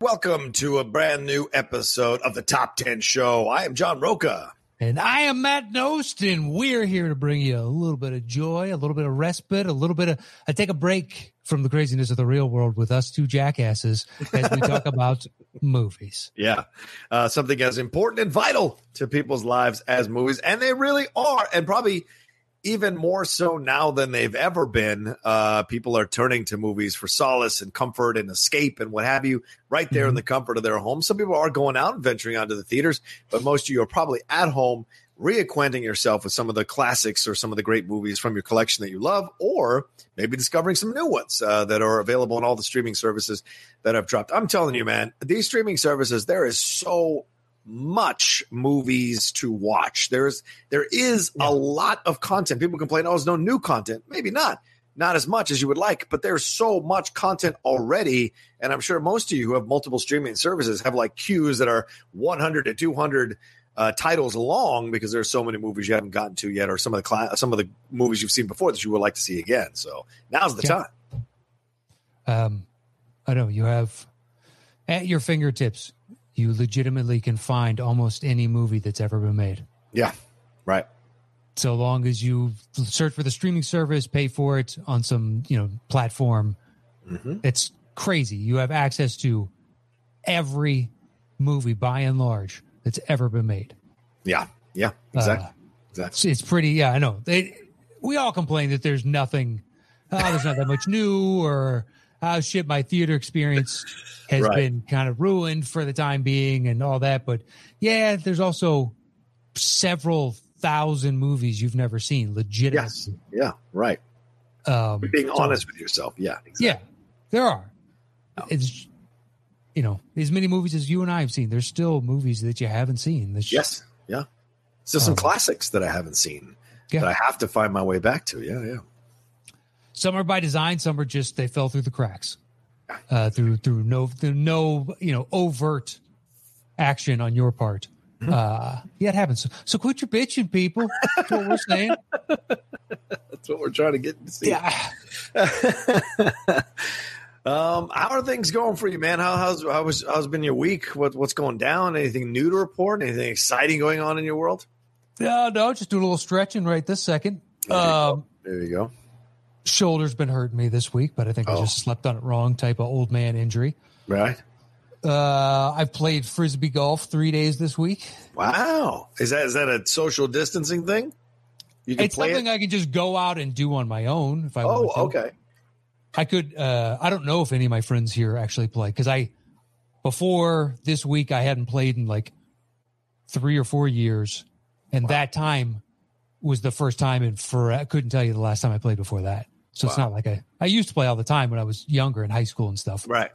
Welcome to a brand new episode of the Top 10 Show. I am John Roca. And I am Matt Nost, and we're here to bring you a little bit of joy, a little bit of respite, a little bit of I take a break from the craziness of the real world with us two jackasses as we talk about movies. Yeah. Uh, something as important and vital to people's lives as movies. And they really are. And probably even more so now than they've ever been. Uh, people are turning to movies for solace and comfort and escape and what have you, right there mm-hmm. in the comfort of their home. Some people are going out and venturing onto the theaters, but most of you are probably at home reacquainting yourself with some of the classics or some of the great movies from your collection that you love, or maybe discovering some new ones uh, that are available on all the streaming services that have dropped. I'm telling you, man, these streaming services, there is so much movies to watch. There's there is yeah. a lot of content. People complain, oh, there's no new content. Maybe not. Not as much as you would like, but there's so much content already. And I'm sure most of you who have multiple streaming services have like queues that are 100 to 200 uh, titles long because there's so many movies you haven't gotten to yet, or some of the cl- some of the movies you've seen before that you would like to see again. So now's the yeah. time. Um, I know you have at your fingertips you legitimately can find almost any movie that's ever been made. Yeah, right. So long as you search for the streaming service, pay for it on some you know platform, mm-hmm. it's crazy. You have access to every movie by and large that's ever been made. Yeah, yeah, exactly. Uh, exactly. It's pretty. Yeah, I know. They, we all complain that there's nothing. Oh, there's not that much new, or oh shit, my theater experience has right. been kind of ruined for the time being and all that. But yeah, there's also several thousand movies you've never seen, legit. Yes. Yeah, right. Um, being so, honest with yourself. Yeah. Exactly. Yeah, there are. No. It's, you know, as many movies as you and I have seen, there's still movies that you haven't seen. There's, yes. Yeah. So some um, classics that I haven't seen yeah. that I have to find my way back to. Yeah. Yeah. Some are by design, some are just they fell through the cracks uh, through through no through no you know overt action on your part. Mm-hmm. Uh, yeah, it happens. So, so quit your bitching, people. That's what we're saying. That's what we're trying to get to see. Yeah. um, how are things going for you, man? How how's how was how's been your week? What what's going down? Anything new to report? Anything exciting going on in your world? No, no, just doing a little stretching right this second. There you, um, there you go shoulder's been hurting me this week, but I think oh. I just slept on it wrong type of old man injury. Right. Uh, I've played frisbee golf three days this week. Wow, is that is that a social distancing thing? You can it's something it? I can just go out and do on my own if I oh, want to. okay. I could. Uh, I don't know if any of my friends here actually play because I before this week I hadn't played in like three or four years, and wow. that time was the first time in for. I couldn't tell you the last time I played before that. So wow. it's not like I, I used to play all the time when I was younger in high school and stuff. Right.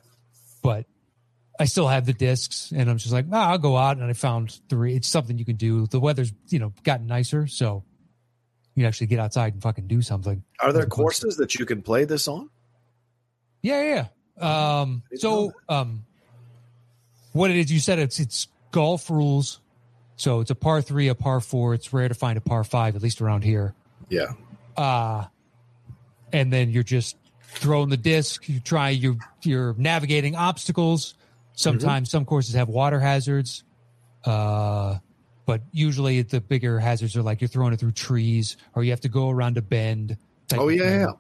But I still have the discs and I'm just like, oh, I'll go out. And I found three. It's something you can do. The weather's, you know, gotten nicer. So you can actually get outside and fucking do something. Are there courses that you can play this on? Yeah. Yeah. Um, so, um, what it is, you said it's, it's golf rules. So it's a par three, a par four. It's rare to find a par five, at least around here. Yeah. Uh, and then you're just throwing the disc. You try you you're navigating obstacles. Sometimes mm-hmm. some courses have water hazards, uh, but usually the bigger hazards are like you're throwing it through trees or you have to go around a bend. Oh yeah, yeah.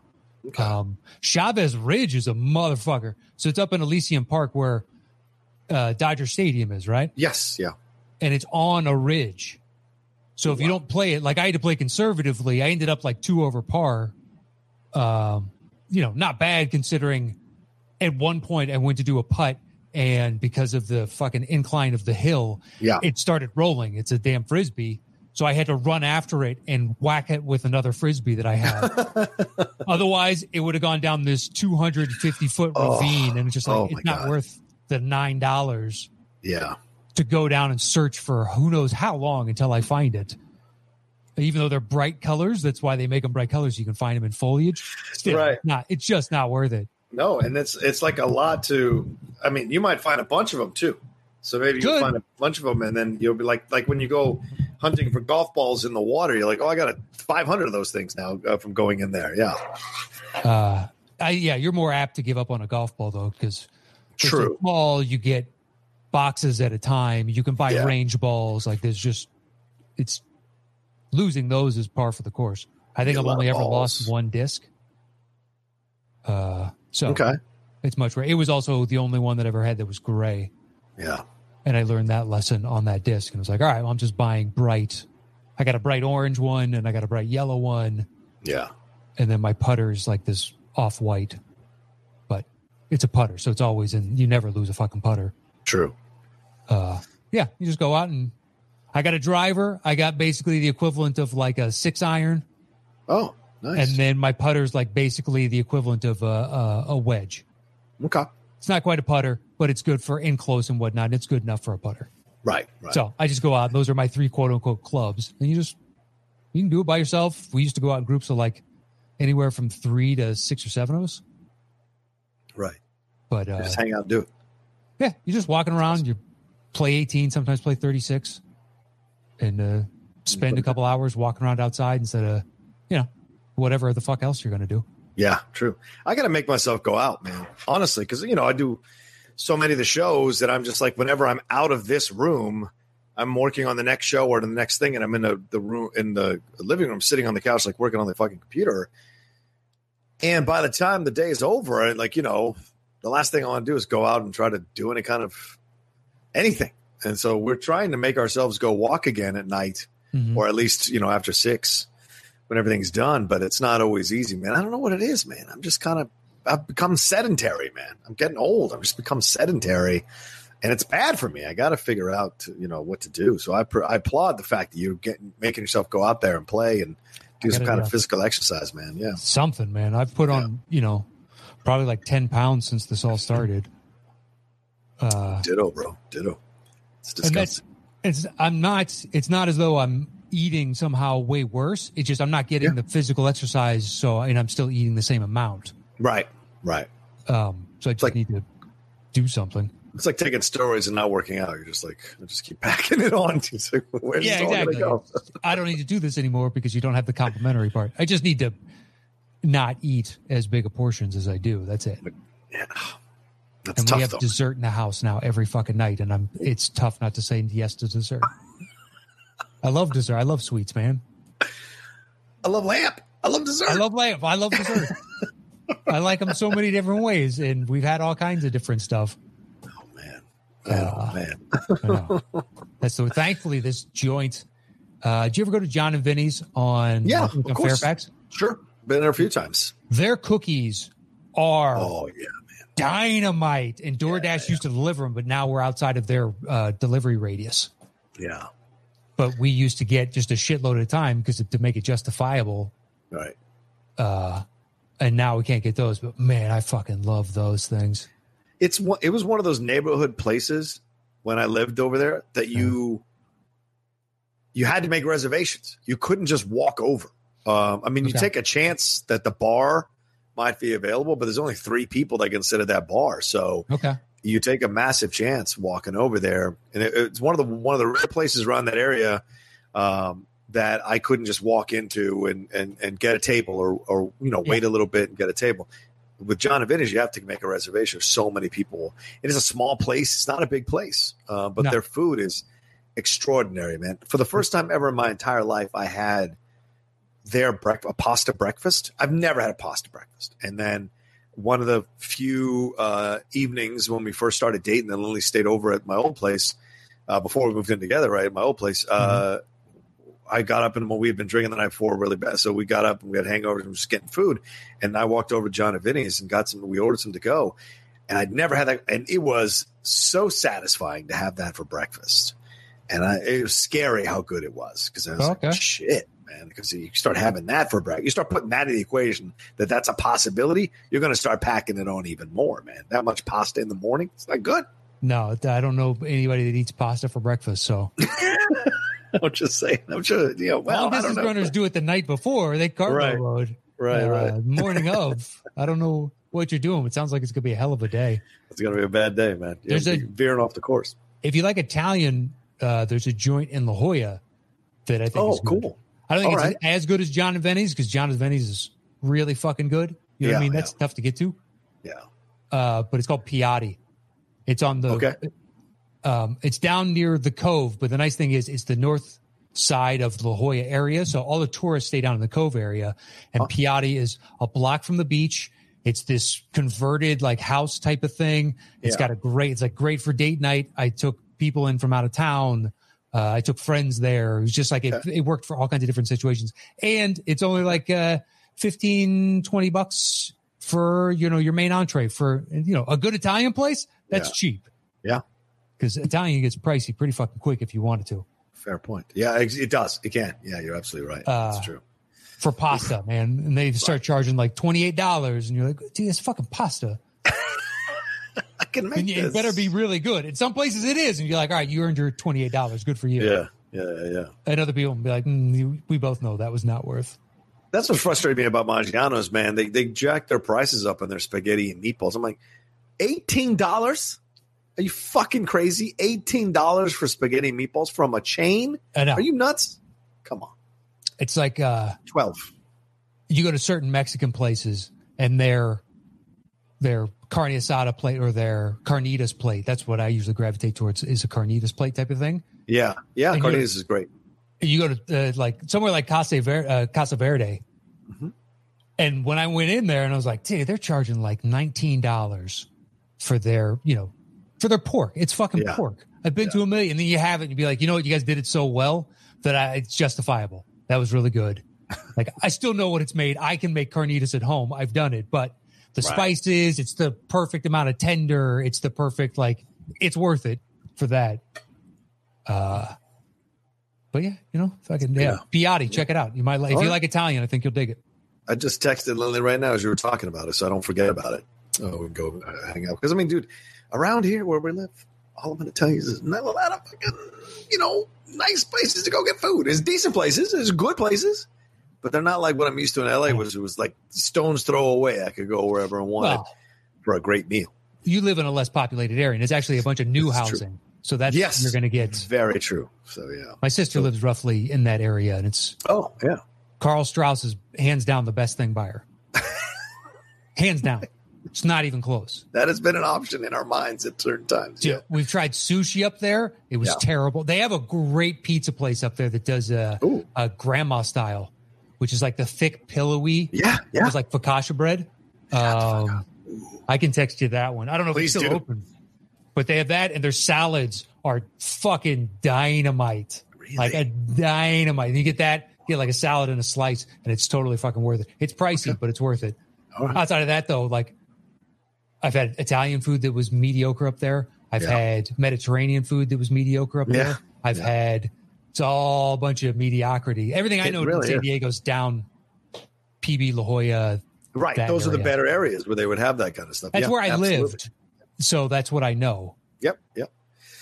Okay. Um, Chavez Ridge is a motherfucker. So it's up in Elysian Park where uh, Dodger Stadium is, right? Yes, yeah. And it's on a ridge. So if wow. you don't play it, like I had to play conservatively, I ended up like two over par um, you know, not bad considering at one point I went to do a putt and because of the fucking incline of the hill, yeah, it started rolling. It's a damn frisbee. So I had to run after it and whack it with another frisbee that I had. Otherwise, it would have gone down this 250 foot Oh. ravine, and it's just like Oh, it's not God. worth the nine dollars Yeah. to go down and search for who knows how long until I find it. Even though they're bright colors, that's why they make them bright colors. You can find them in foliage. Still, Right. Not. It's just not worth it. No, and it's it's like a lot to. I mean, you might find a bunch of them too. So maybe you'll find a bunch of them, and then you'll be like, like when you go hunting for golf balls in the water, you're like, oh, I got a 500 of those things now uh, from going in there. Yeah, Uh, I, yeah, you're more apt to give up on a golf ball though, because true. ball you get boxes at a time. You can buy Yeah. range balls. Like there's just it's losing those is par for the course. I think I've only ever lost one disc. Uh, so Okay. it's much rare. It was also the only one that I ever had that was gray. Yeah. and I learned that lesson on that disc. And I was like, all right, well, I'm just buying bright. I got a bright orange one and I got a bright yellow one, Yeah. and then my putter is like this off white, but it's a putter, so it's always in. You never lose a fucking putter. True. Uh, yeah, you just go out and I got a driver. I got basically the equivalent of like a six iron, Oh, nice. and then my putter's like basically the equivalent of a, a, a wedge. okay. It's not quite a putter, but it's good for in close and whatnot. And it's good enough for a putter. Right. Right. So I just go out. Those are my three quote unquote clubs, and you just you can do it by yourself. We used to go out in groups of like anywhere from three to six or seven of us. right. But uh, Just hang out and do it. yeah, you're just walking around. You play 18, sometimes play 36, and uh, spend a couple hours walking around outside instead of you know whatever the fuck else you're going to do. Yeah, true. I got to make myself go out, man. Honestly, because you know I do so many of the shows that I'm just like, whenever I'm out of this room, I'm working on the next show or the next thing, and I'm in the, the room in the living room, sitting on the couch, like working on the fucking computer. And by the time the day is over, like you know, the last thing I want to do is go out and try to do any kind of anything. And so we're trying to make ourselves go walk again at night Mhm. or at least you know after six when everything's done but it's not always easy man. I don't know what it is man. I'm just kind of i've become sedentary man. I'm getting old. I've just become sedentary and it's bad for me. I gotta figure out you know what to do. So i, I applaud the fact that you're getting making yourself go out there and play and do some kind of physical exercise man. Yeah. Something, man. I've put on you know probably like 10 pounds since this all started. Uh, ditto bro. Ditto it's and that's disgusting. it's i'm not it's not as though i'm eating somehow way worse. It's just i'm not getting Yeah. the physical exercise so and i'm still eating the same amount. Right right. Um so i just like- need to do something. It's like taking steroids and not working out. You're just like I just keep packing it on. It's like, where's yeah exactly. go? i don't need to do this anymore because you don't have the complimentary part. I just need to not eat as big of portions as i do. That's it. Yeah that's and we have though dessert in the house now every fucking night and i'm it's tough not to say yes to dessert i love dessert i love sweets man I love lamp. I love dessert. I love lamp. I love dessert. I like them so many different ways, and we've had all kinds of different stuff. oh man. Uh, oh man. I. That's so. Thankfully, this joint. Uh, did you ever go to John and Vinny's on Yeah, of on. Fairfax? Sure. Been there a few times. Their cookies are Oh yeah. Dynamite, and DoorDash used to deliver them, but now we're outside of their uh, delivery radius. Yeah. But we used to get just a shitload at a time because to make it justifiable. Right. Uh, and now we can't get those. But man, I fucking love those things. It's one it was one of those neighborhood places when I lived over there that you you had to make reservations. You couldn't just walk over. Um, I mean, you take a chance that the bar might be available, but there's only three people that can sit at that bar. So Okay. you take a massive chance walking over there, and it, it's one of the one of the rare places around that area um, that I couldn't just walk into and and, and get a table or or you know wait a little bit and get a table. With John and Vinny's, you have to make a reservation. There's so many people. It is a small place. It's not a big place, uh, but No. their food is extraordinary, man. For the first time ever in my entire life, I had their breakfast, a pasta breakfast. I've never had a pasta breakfast, and then one of the few uh, evenings when we first started dating that Lily stayed over at my old place uh, before we moved in together, right? At my old place. Uh, I got up and well, we had been drinking the night before really bad. So we got up and we had hangovers and was just getting food. And I walked over to John and Vinny's and got some, we ordered some to go. And I'd never had that. And it was so satisfying to have that for breakfast. and I, it was scary how good it was because I was Okay. like, shit, man. Because you start having that for breakfast, you start putting that in the equation that that's a possibility. You're going to start packing it on even more, man. That much pasta in the morning, it's not good. No, I don't know anybody that eats pasta for breakfast. So I'm just saying. I'm sure, you know, well, long distance runners do it the night before. They carbo Right. load. Right, uh, right. Morning of. I don't know what you're doing. It sounds like it's gonna be a hell of a day. It's going to be a bad day, man. You'll There's a- veering off the course. If you like Italian, uh, there's a joint in La Jolla that I think. Oh, cool. I don't think All it's as good as John and Vinny's because John and Vinny's is really fucking good. You know what I mean? That's tough to get to. Yeah. Uh, but it's called Piatti. It's on the. Okay. Um, it's down near the cove, but the nice thing is it's the north side of the La Jolla area, so all the tourists stay down in the cove area, and Oh. Piatti is a block from the beach. It's this converted like house type of thing. It's Yeah. got a great. It's like great for date night. I took people in from out of town. Uh, I took friends there. It was just like it, it worked for all kinds of different situations, and it's only like uh, 15, 20 bucks for you know your main entree for you know a good Italian place. That's Yeah. cheap Yeah. because Italian gets pricey pretty fucking quick if you wanted to. Fair point. Yeah, it, it does. It can. Yeah, you're absolutely right. Uh, That's true. For pasta, man, and they start charging like twenty eight dollars, and you're like, dude, it's fucking pasta. Can make And you- this. it better be really good. In some places, it is, and you're like, all right, you earned your twenty eight dollars. Good for you. Yeah, yeah, yeah, yeah. And other people will be like, mm, we both know that was not worth. That's what frustrated me about Maggiano's, man. They they jack their prices up on their spaghetti and meatballs. I'm like, eighteen dollars? Are you fucking crazy? Eighteen dollars for spaghetti and meatballs from a chain? I know. Are you nuts? Come on, It's like uh, twelve. you go to certain Mexican places, and their their carne asada plate or their carnitas plate. That's what I usually gravitate towards. Is a carnitas plate type of thing. Yeah, yeah. And Carnitas is great. you go to uh, like somewhere like Casa, Ver- uh, Casa Verde, Mhm. and when I went in there and I was like, dude, they're charging like nineteen dollars for their, you know, for their pork. It's fucking Yeah. pork. I've been to a million, and then you have it, and you'd be like, you know what, you guys did it so well that I, it's justifiable. That was really good. like I still know what it's made. I can make carnitas at home. I've done it, but the Right. spices, it's the perfect amount of tender. It's the perfect like, it's worth it for that. Uh, but yeah, you know, fucking yeah, Piatti, check it out. You might like if you right. like Italian, I think you'll dig it. I just texted Lily right now as you were talking about it, so I don't forget about it. Oh, go uh, hang out because I mean, dude, around here where we live, all I'm going to tell you is there's not a lot of fucking, you know, nice places to go get food. There's decent places, there's good places, but they're not like what I'm used to in LA, which was like stones throw away. I could go wherever I wanted Well, for a great meal. you live in a less populated area, and it's actually a bunch of new This is true. housing, so that's Yes. you're going to get. Very true. So yeah. My sister lives roughly in that area, and it's Oh yeah. Karl Strauss is hands down the best thing by her. hands down, it's not even close. That has been an option in our minds at certain times. Dude, Yeah. We've tried sushi up there. It was Yeah. terrible. They have a great pizza place up there that does a, Ooh. a grandma style, which is like the thick, pillowy. Yeah. It Yeah. was like focaccia bread. Um, I can text you that one. I don't know if Please it's still do. open, but they have that, and their salads are fucking dynamite. Really? Like a dynamite. And you get that, get like a salad and a slice, and it's totally fucking worth it. It's pricey, but it's worth it. Right. Outside of that, though, like I've had Italian food that was mediocre up there. I've Yeah. had Mediterranean food that was mediocre up Yeah. there. I've Yeah. had it's all a bunch of mediocrity. Everything I It know in San is. Diego's down PB La Jolla. Right. Those are the better areas where they would have that kind of stuff. That's Yeah, where I absolutely. lived, so that's what I know. Yep. Yep.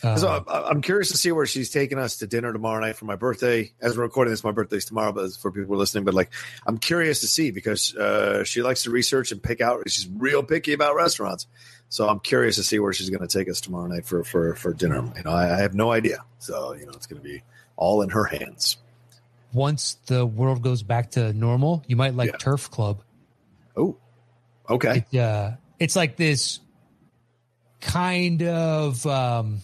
Uh, So I- I'm curious to see where she's taking us to dinner tomorrow night for my birthday. As we're recording this, my birthday's tomorrow, but for people who are listening, but like I'm curious to see because uh, she likes to research and pick out. She's real picky about restaurants, so I'm curious to see where she's going to take us tomorrow night for for for dinner. You know, I, I have no idea, so you know it's going to be all in her hands. once the world goes back to normal, you might like Yeah. Turf Club. Oh, okay, It, uh, it's like this kind of um,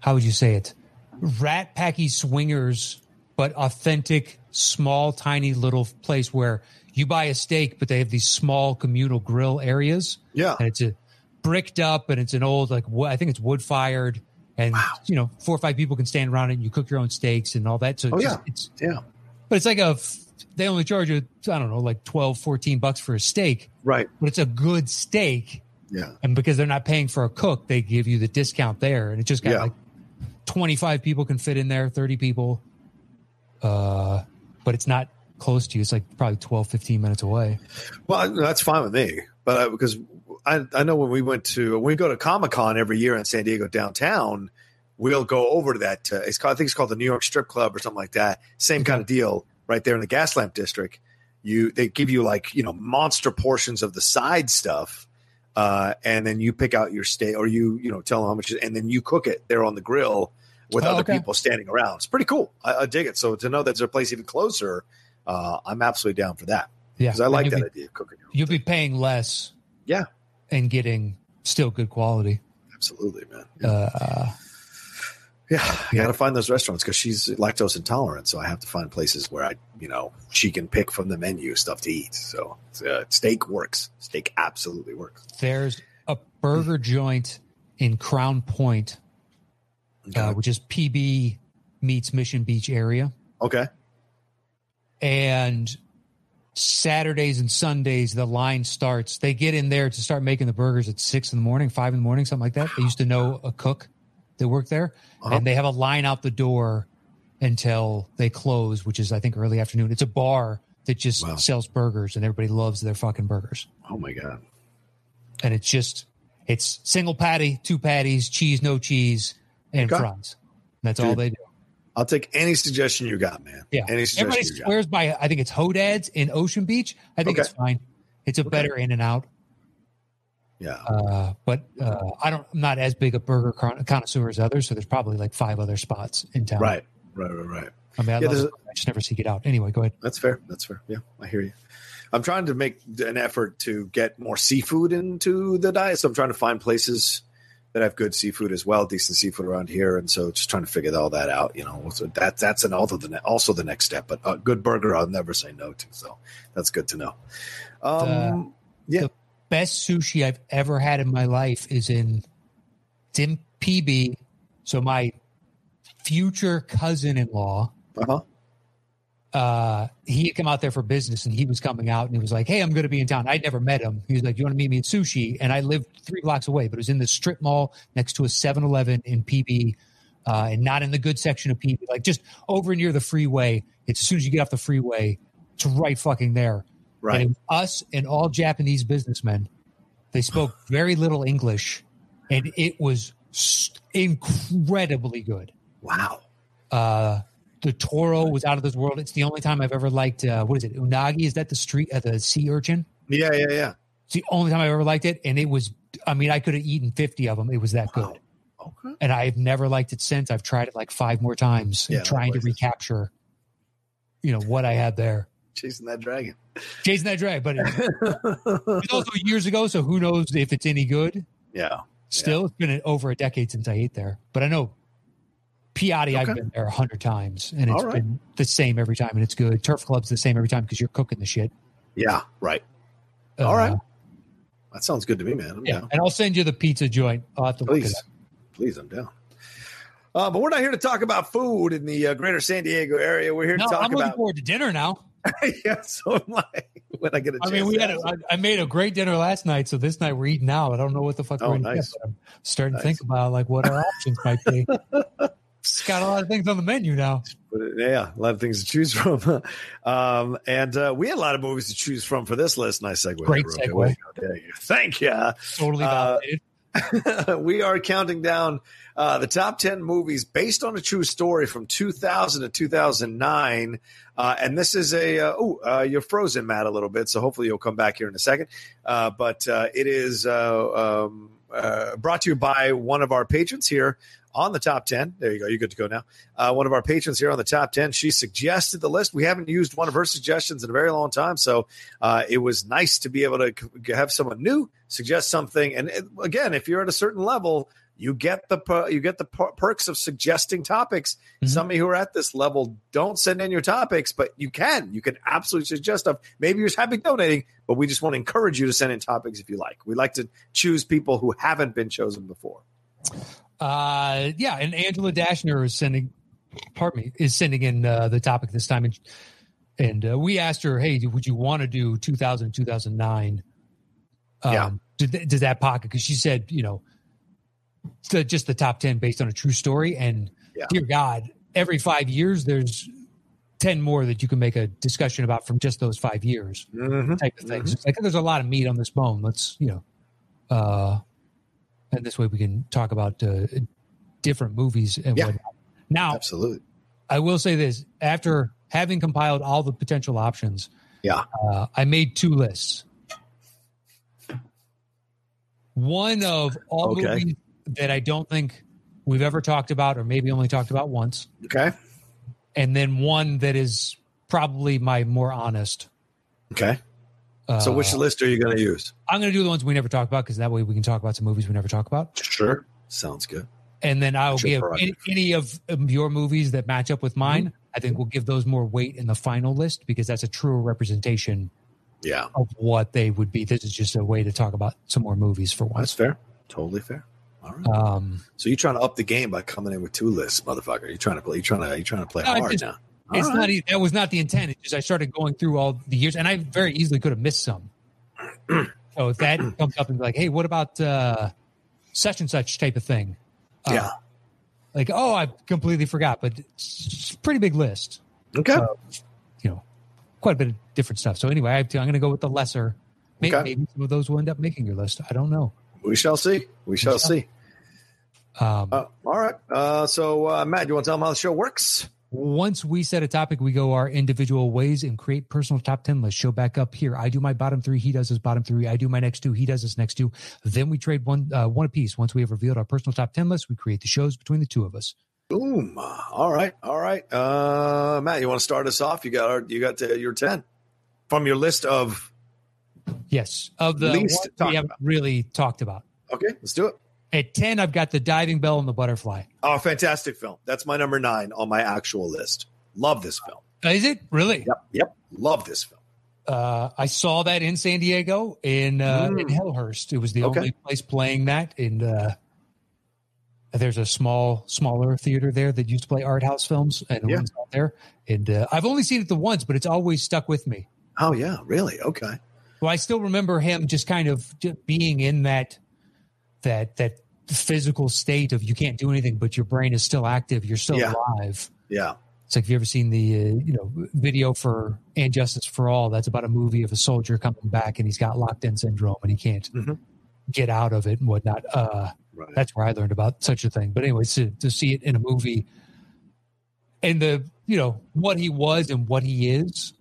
how would you say it? Rat packy swingers, but authentic, small, tiny little place where you buy a steak, but they have these small communal grill areas, yeah, and it's a bricked up, and it's an old like I think it's wood fired, and Wow. you know four or five people can stand around it, and you cook your own steaks and all that. So Oh, it's, yeah. it's yeah, but it's like a they only charge you I don't know like 12, 14 bucks for a steak, right, but it's a good steak yeah, and because they're not paying for a cook, they give you the discount there, and it just got Yeah. like 25 people can fit in there, 30 people. Uh, but it's not close to you. It's like probably 12, 15 minutes away. Well, that's fine with me, but I, because I, I know when we went to when we go to Comic Con every year in San Diego downtown, we'll go over to that. Uh, it's called I think it's called the New York Strip Club or something like that. Same kind of deal right there in the Gaslamp District. You they give you like you know monster portions of the side stuff. Uh, and then you pick out your steak, or you you know tell them how much, and then you cook it there on the grill with Oh, other okay. people standing around. It's pretty cool. I, I dig it. So to know that there's a place even closer, uh, I'm absolutely down for that Yeah. because I like that be, idea of cooking. You'll be paying less yeah, and getting still good quality. absolutely, man. Uh, Yeah, I got to find those restaurants because she's lactose intolerant, so I have to find places where I, you know, she can pick from the menu stuff to eat. So uh, steak works. Steak absolutely works. there's a burger joint in Crown Point, uh, which is PB meets Mission Beach area. okay, and Saturdays and Sundays the line starts. They get in there to start making the burgers at six in the morning, five in the morning, something like that. They used to know a cook that worked there, Uh-huh. and they have a line out the door until they close, which is I think early afternoon. It's a bar that just Wow. sells burgers, and everybody loves their fucking burgers. oh my god, And it's just it's single patty, two patties, cheese, no cheese, and fries. That's all they do. I'll take any suggestion you got, man. Yeah. any suggestion Everybody swears by, I think it's Hodad's in Ocean Beach. I think Okay. it's fine. It's a better in and out. Yeah, Uh, but uh, I don't, I'm not as big a burger con- connoisseur as others. So there's probably like five other spots in town. right, right, right, right. I mean, I, Yeah, there's. I just never seek it out. Anyway, go ahead. That's fair. That's fair. Yeah, I hear you. I'm trying to make an effort to get more seafood into the diet. So I'm trying to find places that have good seafood as well, decent seafood around here. And so just trying to figure all that out. You know, so that that's an also the ne- also the next step. But a good burger, I'll never say no to. So that's good to know. Um, yeah. the best sushi I've ever had in my life is in Dim PB. So my future cousin-in-law, Uh-huh. Uh, he had come out there for business and he was coming out and he was like, Hey, I'm going to be in town. I'd never met him. He was like, You want to meet me at sushi? And I lived three blocks away, but it was in the strip mall next to a 7 Eleven in PB, uh, and not in the good section of PB, like just over near the freeway. It's as soon as you get off the freeway, it's right fucking there. Right. And us and all Japanese businessmen. They spoke very little English and it was s- incredibly good. Wow. Uh, the Toro was out of this world. It's the only time I've ever liked. Uh, what is it? Unagi? Is that the street? Uh, the sea urchin? Yeah, yeah, yeah. It's the only time I've ever liked it, and it was. I mean, I could have eaten fifty of them. It was that good, Okay. and I've never liked it since. I've tried it like five more times, Yeah, trying to recapture, you know, what I had there. Chasing that dragon. Chasing that dragon, but it's also years ago, so who knows if it's any good. yeah. Still, it's been over a decade since I ate there, but I know Piatti. I've been there a hundred times, and it's right. been the same every time, and it's good. Turf Club's the same every time because you're cooking the shit. Yeah. Right. Uh, All right. That sounds good to me, man. I'm Yeah, down. and I'll send you the pizza joint. I'll have to Please, please, I'm down. Uh, but we're not here to talk about food in the uh, greater San Diego area. We're here No, to talk about. I'm looking about. forward to dinner now. yeah, so am I. When I get a I mean, we had a, have I, made a great dinner last night, so this night we're eating out. I don't know what the fuck Oh, we're nice. but I'm starting Nice. to think about like what our options might be. It's got a lot of things on the menu now. Uh, yeah, a lot of things to choose from. um, and uh, we had a lot of movies to choose from for this list. Nice segue. Great segue. Thank you. Thank you. Totally Uh, we are counting down uh, the top 10 movies based on a true story from 2000 to 2009. Uh, and this is a, uh, oh, uh, you're frozen, Matt, a little bit. So hopefully you'll come back here in a second. Uh, but uh, it is uh, um, uh, brought to you by one of our patrons here on the top 10. There you go. You're good to go now. Uh, one of our patrons here on the top 10. She suggested the list. We haven't used one of her suggestions in a very long time. So uh, it was nice to be able to have someone new suggest something. And again, if you're at a certain level, you get the per- you get the per- perks of suggesting topics. Mhm. Some of you who are at this level don't send in your topics, but you can. You can absolutely suggest stuff. Maybe you're just happy donating, but we just want to encourage you to send in topics if you like. We like to choose people who haven't been chosen before. Uh, yeah, and Angela Dashner is sending, pardon me, is sending in uh, the topic this time, and and uh, we asked her, hey, would you want to do 2000 2009? Um, Yeah. Did, does that pocket? Because she said, you know, the, just the top 10 based on a true story, and Yeah. dear God, every five years there's ten more that you can make a discussion about from just those five years Mhm. type of things. It's like there's a lot of meat on this bone. Let's you know, uh, and this way we can talk about uh, different movies and Yeah. whatnot. Now, Absolutely. I will say this: after having compiled all the potential options, Yeah. uh, I made two lists. One of all Okay. movies that I don't think we've ever talked about, or maybe only talked about once, Okay. and then one that is probably my more honest. Okay. Uh, So which list are you going to use? I'm going to do the ones we never talk about because that way we can talk about some movies we never talk about, Sure. Sounds good. and then I'll give any, any of um, your movies that match up with mine. Mm-hmm. I think we'll give those more weight in the final list because that's a truer representation Yeah. of what they would be. This is just a way to talk about some more movies for once. That's fair. Totally fair. All right. Um, so you're trying to up the game by coming in with two lists, motherfucker. You're trying to play. You're trying to. You're trying to play No, hard just- now. It's not. right. e- That was not the intent. It's just I started going through all the years, and I very easily could have missed some. so if that comes up and be like, "Hey, what about uh, such and such type of thing?" Uh, Yeah. Like, oh, I completely forgot, but it's a pretty big list. Okay. uh, You know, quite a bit of different stuff. So anyway, I I'm going to go with the lesser. Maybe, Okay. maybe some of those will end up making your list. I don't know. we shall see. We shall shall. see. Um, Uh, all right. Uh, so uh, Matt, you want to tell them how the show works? Once we set a topic, we go our individual ways and create personal top 10 lists. Show back up here. I do my bottom three. He does his bottom three. I do my next two. He does his next two. Then we trade one, uh, one apiece. Once we have revealed our personal top 10 list, we create the shows between the two of us. Boom. All right. All right. Uh, Matt, you want to start us off? You got our, you got uh, your ten from your list of. Yes. Of the Least we haven't really talked about. Okay, let's do it. At 10, I've got the diving bell and the butterfly. Oh, fantastic film. That's my number nine on my actual list. Love this film. Uh, Is it really? Yep. Yep. Love this film. Uh, I saw that in San Diego in uh, Mm. in Hillcrest. It was the Okay. only place playing that. And uh, there's a small, smaller theater there that used to play art house films, and Yeah. one's out there. And uh, I've only seen it the once, but it's always stuck with me. Oh yeah, really? Okay. Well, I still remember him just kind of just being in that that that physical state of you can't do anything, but your brain is still active. You're still Yeah. alive. Yeah. It's like, have you ever seen the uh, you know video for and Justice for All? That's about a movie of a soldier coming back and he's got locked in syndrome and he can't Mhm. get out of it and whatnot. Uh, Right. that's where I learned about such a thing. But anyways, to, to see it in a movie and the you know what he was and what he is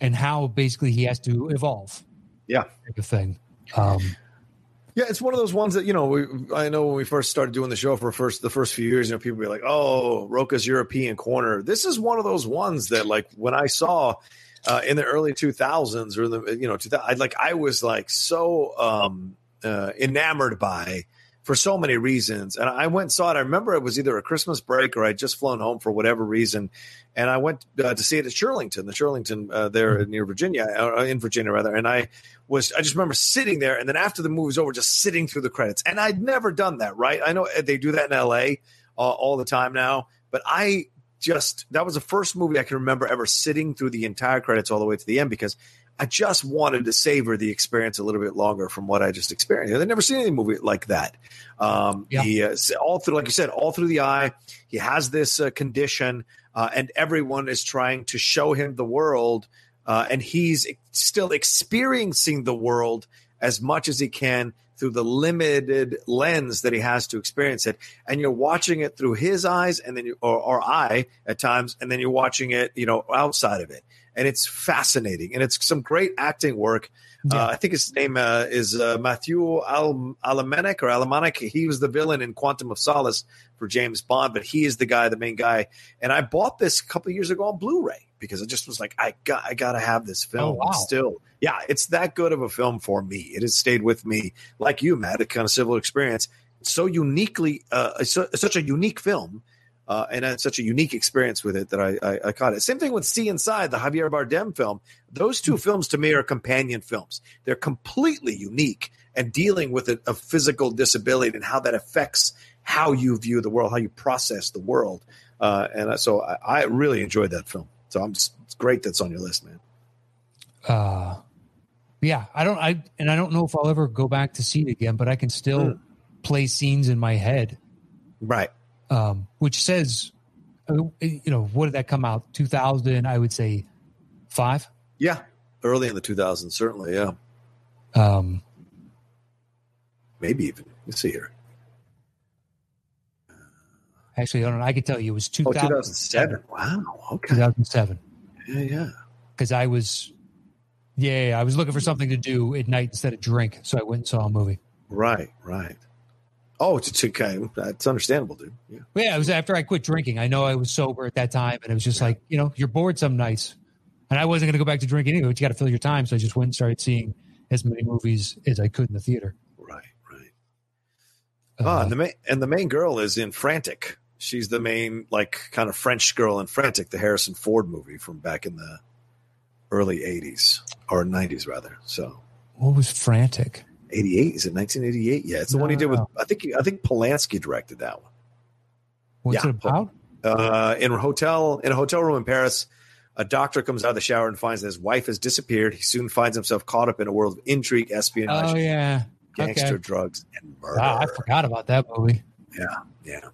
and how basically he has to evolve. Yeah. type of thing. Um, Yeah, it's one of those ones that you know. We, I know when we first started doing the show for first the first few years, you know, people be like, "Oh, Roca's European Corner." This is one of those ones that, like, when I saw uh, in the early two thousands or the you know, 2000, I like I was like so um, uh, enamored by for so many reasons, and I went and saw it. I remember it was either a Christmas break or I'd just flown home for whatever reason, and I went uh, to see it at Shirlington, the Shirlington uh, there near Virginia, uh, in Virginia rather, and I was I just remember sitting there and then after the movie was over just sitting through the credits. And I'd never done that right? I know they do that in LA uh, all the time now. But I just that was the first movie I can remember ever sitting through the entire credits all the way to the end because I just wanted to savor the experience a little bit longer from what I just experienced. I've never seen any movie like that. Um, Yeah. He uh, all through, like you said, all through the eye. He has this uh, condition, uh, and everyone is trying to show him the world, uh, and he's still experiencing the world as much as he can through the limited lens that he has to experience it. And you're watching it through his eyes, and then you, or, or eye at times, and then you're watching it, you know, outside of it. And it's fascinating, and it's some great acting work. Yeah. Uh, I think his name uh, is uh, Matthew Al- Alamanic or Alamanic. He was the villain in Quantum of Solace for James Bond, but he is the guy, the main guy. And I bought this a couple of years ago on Blu-ray because I just was like, I got, I got to have this film. Oh, wow. Still, yeah, it's that good of a film for me. It has stayed with me, like you, Matt. A kind of civil experience. So uniquely, uh, so, such a unique film. Uh, and I had such a unique experience with it that I, I, I caught it. Same thing with Sea Inside, the Javier Bardem film. Those two films to me are companion films. They're completely unique and dealing with a, a physical disability and how that affects how you view the world, how you process the world. Uh, and so I, I really enjoyed that film. So I'm just, it's great that's on your list, man. uh, yeah, I don't, I, and I don't know if I'll ever go back to see it again, but I can still Mm. play scenes in my head. Right. Um, which says, uh, you know, what did that come out? 2000, I would say five. Yeah, early in the 2000s, certainly. Yeah, Um, maybe even. Let's see here. actually, I don't know. I could tell you it was Oh, 2007. 2007. Wow. Okay. 2007. Yeah, yeah. Because I was, yeah, yeah, I was looking for something to do at night instead of drink. So I went and saw a movie. Right, right. Oh, it's, it's okay. That's understandable, dude. Yeah. Yeah, it was after I quit drinking. I know I was sober at that time, and it was just like, you know, you're bored some nights. And I wasn't going to go back to drinking anyway, but you got to fill your time. So I just went and started seeing as many movies as I could in the theater. Right, right. Uh, Ah, and the main and the main girl is in Frantic. She's the main like kind of French girl in Frantic, the Harrison Ford movie from back in the early '80s or '90s rather. So what was Frantic? '88 is it 1988? Yeah, it's the one he No, did with. no. I think I think Polanski directed that one. What's Yeah. it about? uh, in a hotel in a hotel room in Paris. A doctor comes out of the shower and finds that his wife has disappeared. He soon finds himself caught up in a world of intrigue, espionage, Oh, yeah. gangster okay. drugs, and murder. Wow, I forgot about that movie. Yeah, yeah.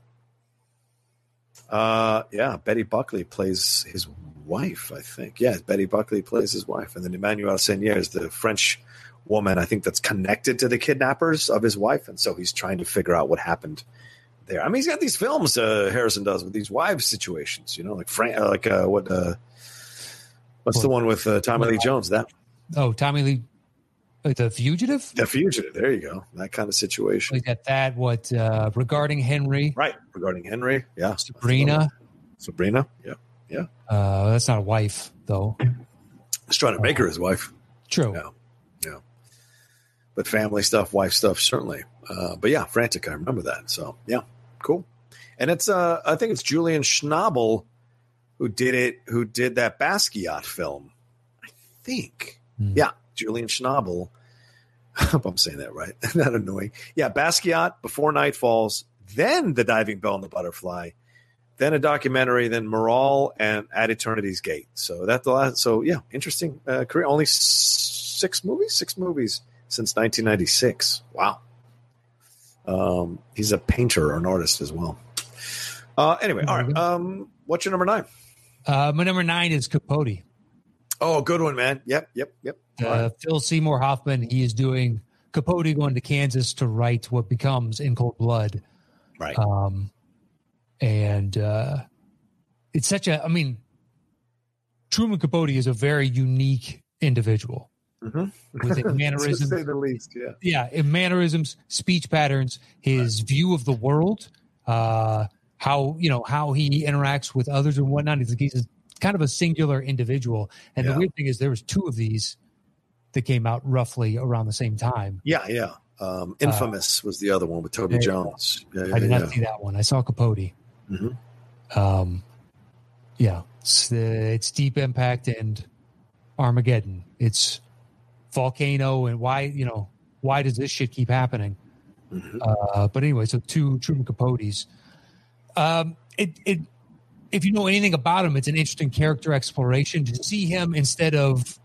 Uh, yeah. Betty Buckley plays his wife, I think. Yeah, Betty Buckley plays his wife, and then Emmanuelle Seigner is the French woman. I think that's connected to the kidnappers of his wife, and so he's trying to figure out what happened there. I mean, he's got these films uh, Harrison does with these wives situations. You know, like Fran- uh, like uh, what? Uh, what's the one with uh, Tommy Lee Jones? That Oh, Tommy Lee, uh, The Fugitive? the fugitive. There you go. That kind of situation. We got that. What, uh, regarding Henry, Right. Regarding Henry. Yeah. Sabrina? Sabrina. Yeah. Uh, that's not a wife, though. He's trying to make her his wife. True. Yeah. Yeah. But family stuff, wife stuff, certainly. Uh, but yeah, Frantic, I remember that. So yeah, cool. And it's uh I think it's Julian Schnabel who did it, who did that Basquiat film. I think. Hmm. Yeah, Julian Schnabel. I hope I'm saying that right. Not annoying. Yeah, Basquiat, Before Night Falls, then The Diving Bell and the Butterfly, then a documentary, then Miral, and At Eternity's Gate. So that's the last. So yeah, interesting uh, career. Only s- six movies, six movies since 1996. Wow. Um, he's a painter or an artist as well. Uh, anyway, all right. Um, what's your number nine? Uh, my number nine is Capote. Oh, good one, man. Yep, yep, yep. Uh, right. Phil Seymour Hoffman, he is doing Capote going to Kansas to write what becomes In Cold Blood. Right. Um, and uh, it's such a, I mean, Truman Capote is a very unique individual Mhm. with a mannerism. to say the least. Yeah. yeah, in mannerisms, speech patterns, his view of the world, uh, how you know how he interacts with others and whatnot. He's, he's kind of a singular individual. And Yeah. the weird thing is, there was two of these that came out roughly around the same time. Yeah, yeah. Um, Infamous was the other one with Toby Uh, you Jones. Yeah, yeah, I did not yeah. see that one. I saw Capote. Mhm. Um, yeah, it's, uh, it's Deep Impact and Armageddon. It's volcano and why you know why does this shit keep happening? Mhm. Uh, but anyway, so two Truman Capotes. Um, it it if you know anything about him, it's an interesting character exploration to see him instead of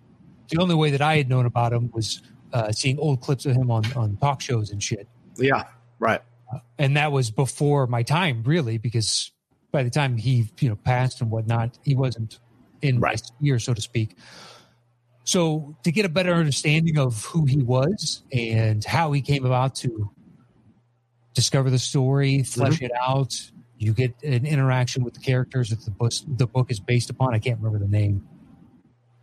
the only way that I had known about him was uh, seeing old clips of him on on talk shows and shit Yeah, right. and that was before my time really because by the time he you know passed and whatnot he wasn't in my Right. sphere so to speak so to get a better understanding of who he was and how he came about to discover the story flesh it out you get an interaction with the characters that the book, the book is based upon i can't remember the name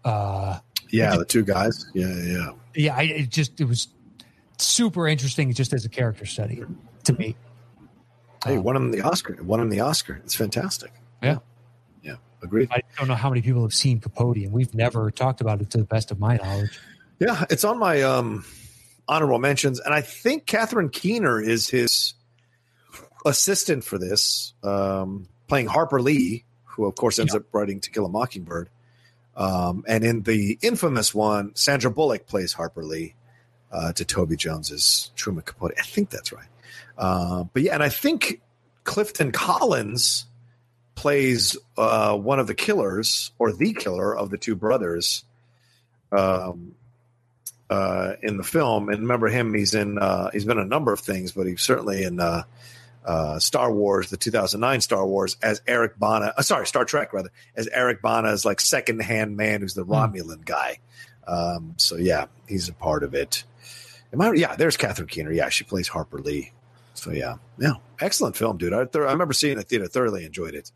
uh Yeah, the two guys. Yeah, yeah. yeah I, it just it was super interesting just as a character study to me Hey, Um, won him the Oscar. Won him the Oscar. It's fantastic. Yeah. Agreed. I don't know how many people have seen Capote, and we've never talked about it to the best of my knowledge. Yeah, it's on my um honorable mentions, and I think Catherine Keener is his assistant for this, um, playing Harper Lee, who of course ends Yeah. up writing To Kill a Mockingbird. Um, and in the infamous one, Sandra Bullock plays Harper Lee uh, to Toby Jones's Truman Capote. I think that's right. Uh, but yeah, and I think Clifton Collins plays uh, one of the killers or the killer of the two brothers. Um, uh, in the film. And remember him; he's in uh, he's been a number of things, but he's certainly in uh, uh, Star Wars, the 2009 Star Wars, as Eric Bana. Uh, sorry, Star Trek rather, as Eric Bana's like second hand man, who's the Romulan guy. Um, so yeah, he's a part of it. Am I? Yeah, there's Catherine Keener. Yeah, she plays Harper Lee. So yeah, yeah, excellent film, dude. I, th- I remember seeing it at theater, thoroughly enjoyed it,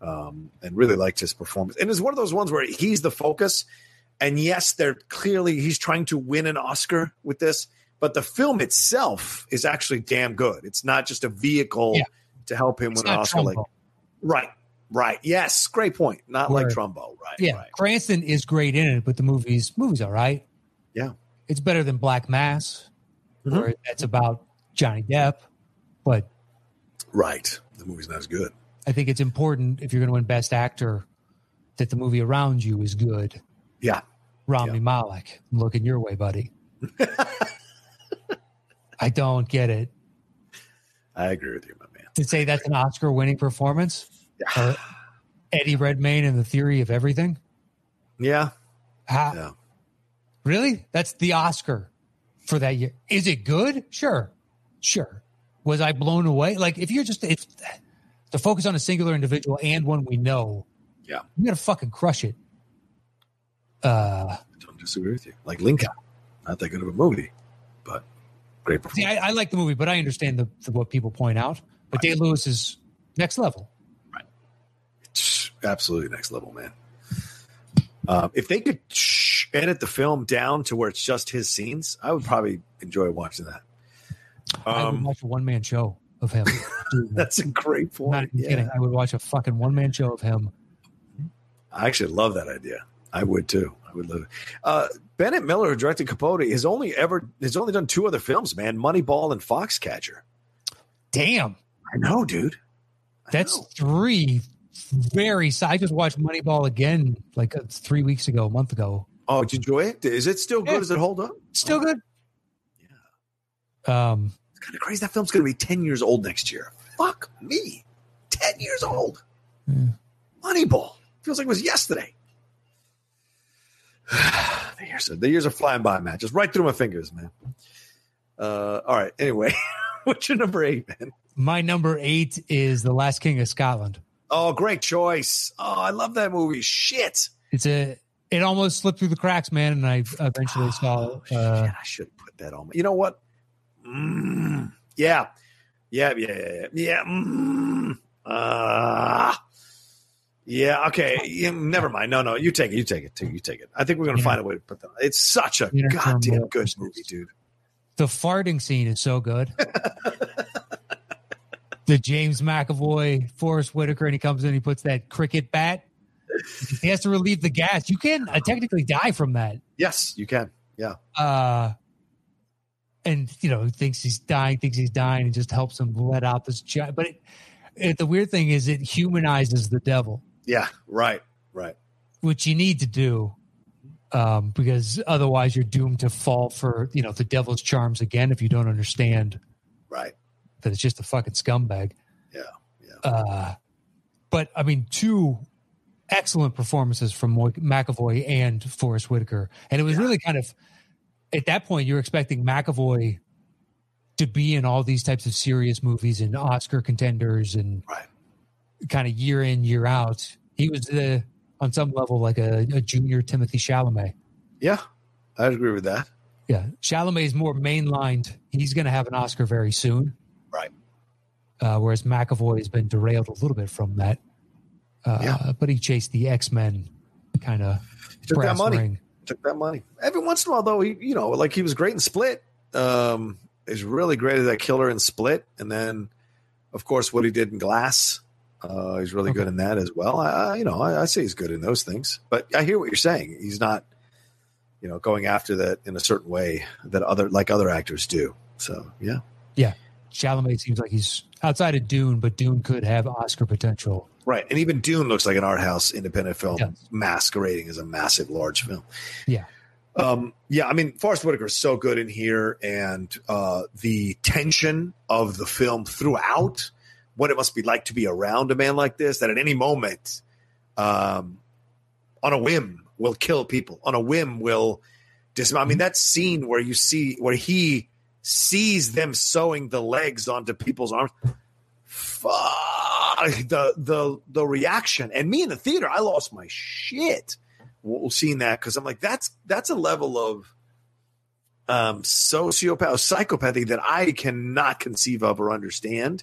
um, and really liked his performance. And it's one of those ones where he's the focus, and yes, they're clearly he's trying to win an Oscar with this, but the film itself is actually damn good. It's not just a vehicle Yeah. to help him It's win an Oscar. Like right, right, yes, great point. Not like Trumbo, right? yeah, right. Cranston is great in it, but the movie's movie's all right. Yeah. it's better than Black Mass, Mhm. where that's about Johnny Depp. But right. The movie's not as good. I think it's important if you're going to win Best Actor that the movie around you is good. Yeah, Rami Yeah. Malek, I'm looking your way, buddy. I don't get it. I agree with you, my man. To say that's an Oscar-winning performance, Yeah, or Eddie Redmayne and the Theory of Everything. yeah, How, yeah. Really? That's the Oscar for that year. Is it good? Sure. Sure. Was I blown away? Like if you're just if to focus on a singular individual and one we know, Yeah. you gotta fucking crush it. Uh I don't disagree with you. Like Lincoln, not that good of a movie, but great see, performance. I, I like the movie, but I understand the, the what people point out. But Day Lewis is next level. Right. Absolutely next level, man. Um, if they could edit the film down to where it's just his scenes, I would probably enjoy watching that. I would Um, watch a one man show of him. that's a great not point. even Yeah. kidding. I would watch a fucking one man show of him. I actually love that idea. I would too. I would love it. Uh, Bennett Miller, who directed Capote, has only ever has only done two other films, man. Moneyball and Foxcatcher. Damn. I know, dude. I That's know. three very. I just watched Moneyball again like uh, three weeks ago, a month ago. Oh, did you enjoy it? Is it still good? Yeah. Does it hold up? Still good. Yeah. Um, It's kind of crazy. That film's going to be 10 years old next year. Fuck me. 10 years old. Yeah. Moneyball. Feels like it was yesterday. the, years are, the years are flying by, man. Just right through my fingers, man. Uh, all right. Anyway, what's your number eight, man? my number eight is The Last King of Scotland. Oh, great choice. Oh, I love that movie. Shit. It's a. It almost slipped through the cracks, man, and I eventually saw. Oh, Uh, shit. I should put that on. my- You know what? Mm, yeah. Yeah, yeah, yeah, yeah. yeah. Mm, uh, yeah, okay. Yeah, never mind. No, no, you take it. You take it too. You take it. I think we're to Yeah. find a way to put that. It's such a goddamn good movie, dude. the farting scene is so good. the James McAvoy, Forest Whitaker, and he comes in, he puts that cricket bat. He has to relieve the gas. You can uh, technically die from that. Yes, you can. Yeah. uh and you know thinks he's dying thinks he's dying and just helps him let out this giant but it, it, the weird thing is it humanizes the devil Yeah. Right. Right. which you need to do um because otherwise you're doomed to fall for you know the devil's charms again if you don't understand Right. that it's just a fucking scumbag Yeah. Yeah. uh but i mean two excellent performances from mcavoy and forest whitaker and it was Yeah. really kind of at that point you're expecting mcavoy to be in all these types of serious movies and oscar contenders and Right. kind of year in year out he was the on some level like a, a junior timothy chalamet Yeah. I'd agree with that. yeah chalamet is more mainlined he's going to have an oscar very soon Right. uh, whereas McAvoy has been derailed a little bit from that. Uh, Yeah. But he chased the X Men kind of took that brass money. ring. Took that money. Every once in a while, though, he, you know, like he was great in Split. Um, he's really great as that killer in Split. And then, of course, what he did in Glass. Uh, he's really Okay. good in that as well. I, I you know, I, I say he's good in those things. But I hear what you're saying. He's not, you know, going after that in a certain way that other like other actors do. So yeah, yeah, Chalamet seems like he's outside of Dune, but Dune could have Oscar potential. Right. And even Dune looks like an art house independent film masquerading as a massive, large film. Yeah. Um, yeah, I mean, Forest Whitaker is so good in here, and uh, the tension of the film throughout, what it must be like to be around a man like this, that at any moment, um, on a whim, will kill people. On a whim, will dismount. I mean, that scene where you see where he sees them sewing the legs onto people's arms. fuck the the the reaction and me in the theater i lost my shit seeing that because i'm like that's that's a level of um sociopath psychopathy that i cannot conceive of or understand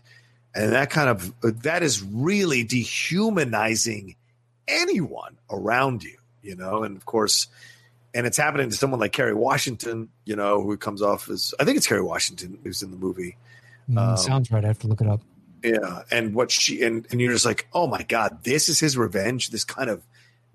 and that kind of that is really dehumanizing anyone around you you know and of course and it's happening to someone like Kerry Washington, you know, who comes off as I think it's Kerry Washington who's in the movie. Mm, Um, sounds right. I have to look it up. Yeah, and what she and and you're just like, oh my god, this is his revenge. This kind of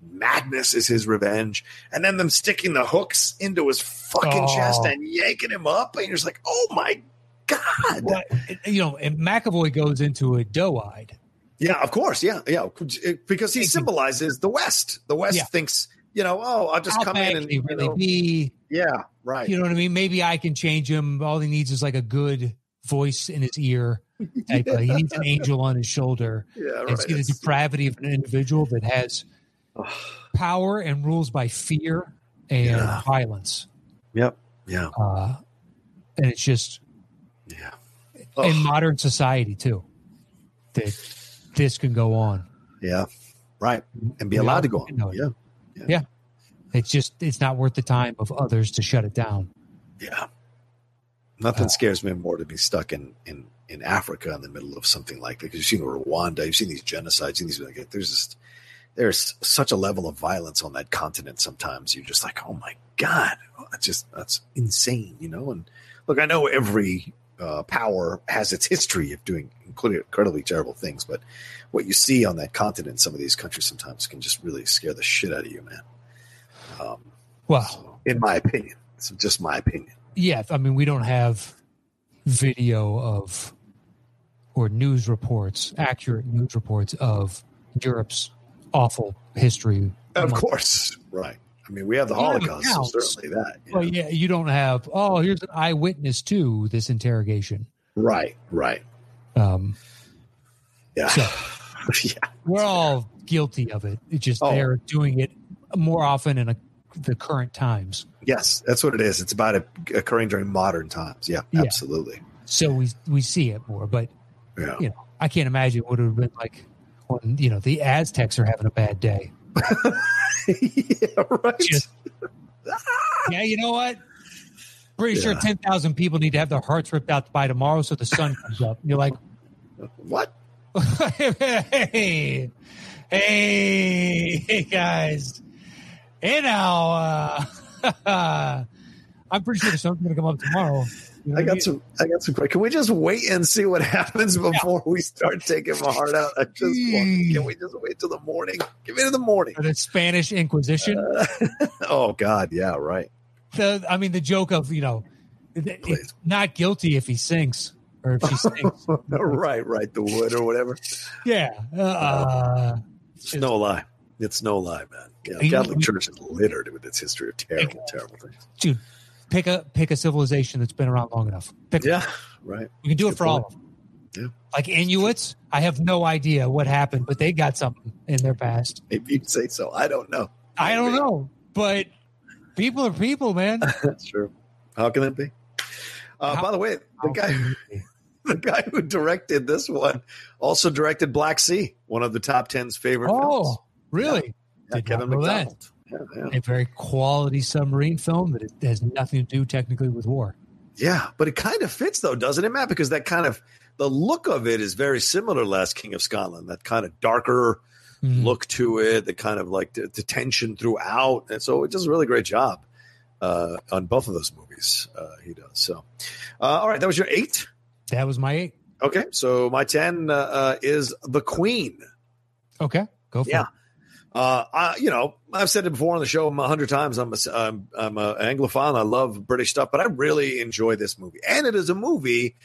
madness is his revenge, and then them sticking the hooks into his fucking Oh. chest and yanking him up, and you're just like, oh my god. Well, you know, and McAvoy goes into it doe-eyed. Yeah, of course, yeah, yeah, because he symbolizes the West. The West Yeah. thinks, you know, oh, I'll just How come in and can he you really know, be? yeah, right. You know what I mean? Maybe I can change him. All he needs is like a good voice in his ear. Type of, he needs an angel on his shoulder. yeah, right. see the depravity of an individual that has power and rules by fear and Yeah. violence. Yep. Yeah. Uh, and it's just Yeah. in modern society too that this can go on. Yeah. Right. And be We allowed all to go on. it. Yeah. It's just it's not worth the time of others to shut it down. Yeah. Nothing Uh, scares me more to be stuck in, in, in Africa in the middle of something like that. Because you've seen Rwanda, you've seen these genocides, you've seen these like there's just there's such a level of violence on that continent sometimes. You're just like, oh my God. That's just that's insane, you know? And look, I know every uh, power has its history of doing including incredibly terrible things, but what you see on that continent, some of these countries sometimes can just really scare the shit out of you, man. Um, Well, so, in my opinion, it's just my opinion. yeah, I mean we don't have video of or news reports, accurate news reports of Europe's awful history. Of course, right. I mean, we have the have Holocaust, so certainly that. Well, yeah, you don't have. Oh, here's an eyewitness to this interrogation. Right, right. Um, Yeah. So- yeah. we're all guilty of it. It's just Oh. they're doing it more often in a, the current times. Yes, that's what it is. It's about it occurring during modern times. Yeah, Yeah. absolutely. So we we see it more. But Yeah. you know, I can't imagine what it would have been like when you know the Aztecs are having a bad day. yeah, right. Just- Yeah, you know what? Pretty sure ten thousand people need to have their hearts ripped out by tomorrow, so the sun comes up. You're like, what? hey, hey, hey, guys. Hey, now, uh, I'm pretty sure the sun's going to come up tomorrow. I got some. I got some. Can we just wait and see what happens before we start taking my heart out? I just want, can we just wait till the morning? Give me to the morning. the Spanish Inquisition. oh God, yeah, right. The, I mean, the joke of you know, it- Please. it's not guilty if he sinks or if she sinks. right, right. The wood or whatever. yeah, uh, It's no lie. It's no lie, man. Yeah, Catholic Church is littered with its history of terrible, terrible things. dude, pick a pick a civilization that's been around long enough. Pick Yeah, right. We can do it Good for all of them. Yeah. Like Inuits, I have no idea what happened, but they got something in their past. If you'd say so, I don't know. I don't know, but people are people, man. That's true. How can that be? Uh, How- by the way, the guy, the guy who directed this one also directed Black Sea, one of the top 10's favorite films. Oh, really? Yeah, did Kevin know that. Yeah, yeah. A very quality submarine film that it has nothing to do technically with war. Yeah, but it kind of fits though, doesn't it, Matt? Because that kind of the look of it is very similar to Last King of Scotland. That kind of darker Mhm. look to it, the kind of like the, the tension throughout, and so it does a really great job uh, on both of those movies. Uh, he does. So, uh, all right, that was your eight. That was my eight. Okay, so my ten uh, uh, is The Queen. Okay, go for Yeah. it. Uh, I, you know, I've said it before on the show a hundred times. I'm a, I'm, I'm a Anglophile. I love British stuff, but I really enjoy this movie, and it is a movie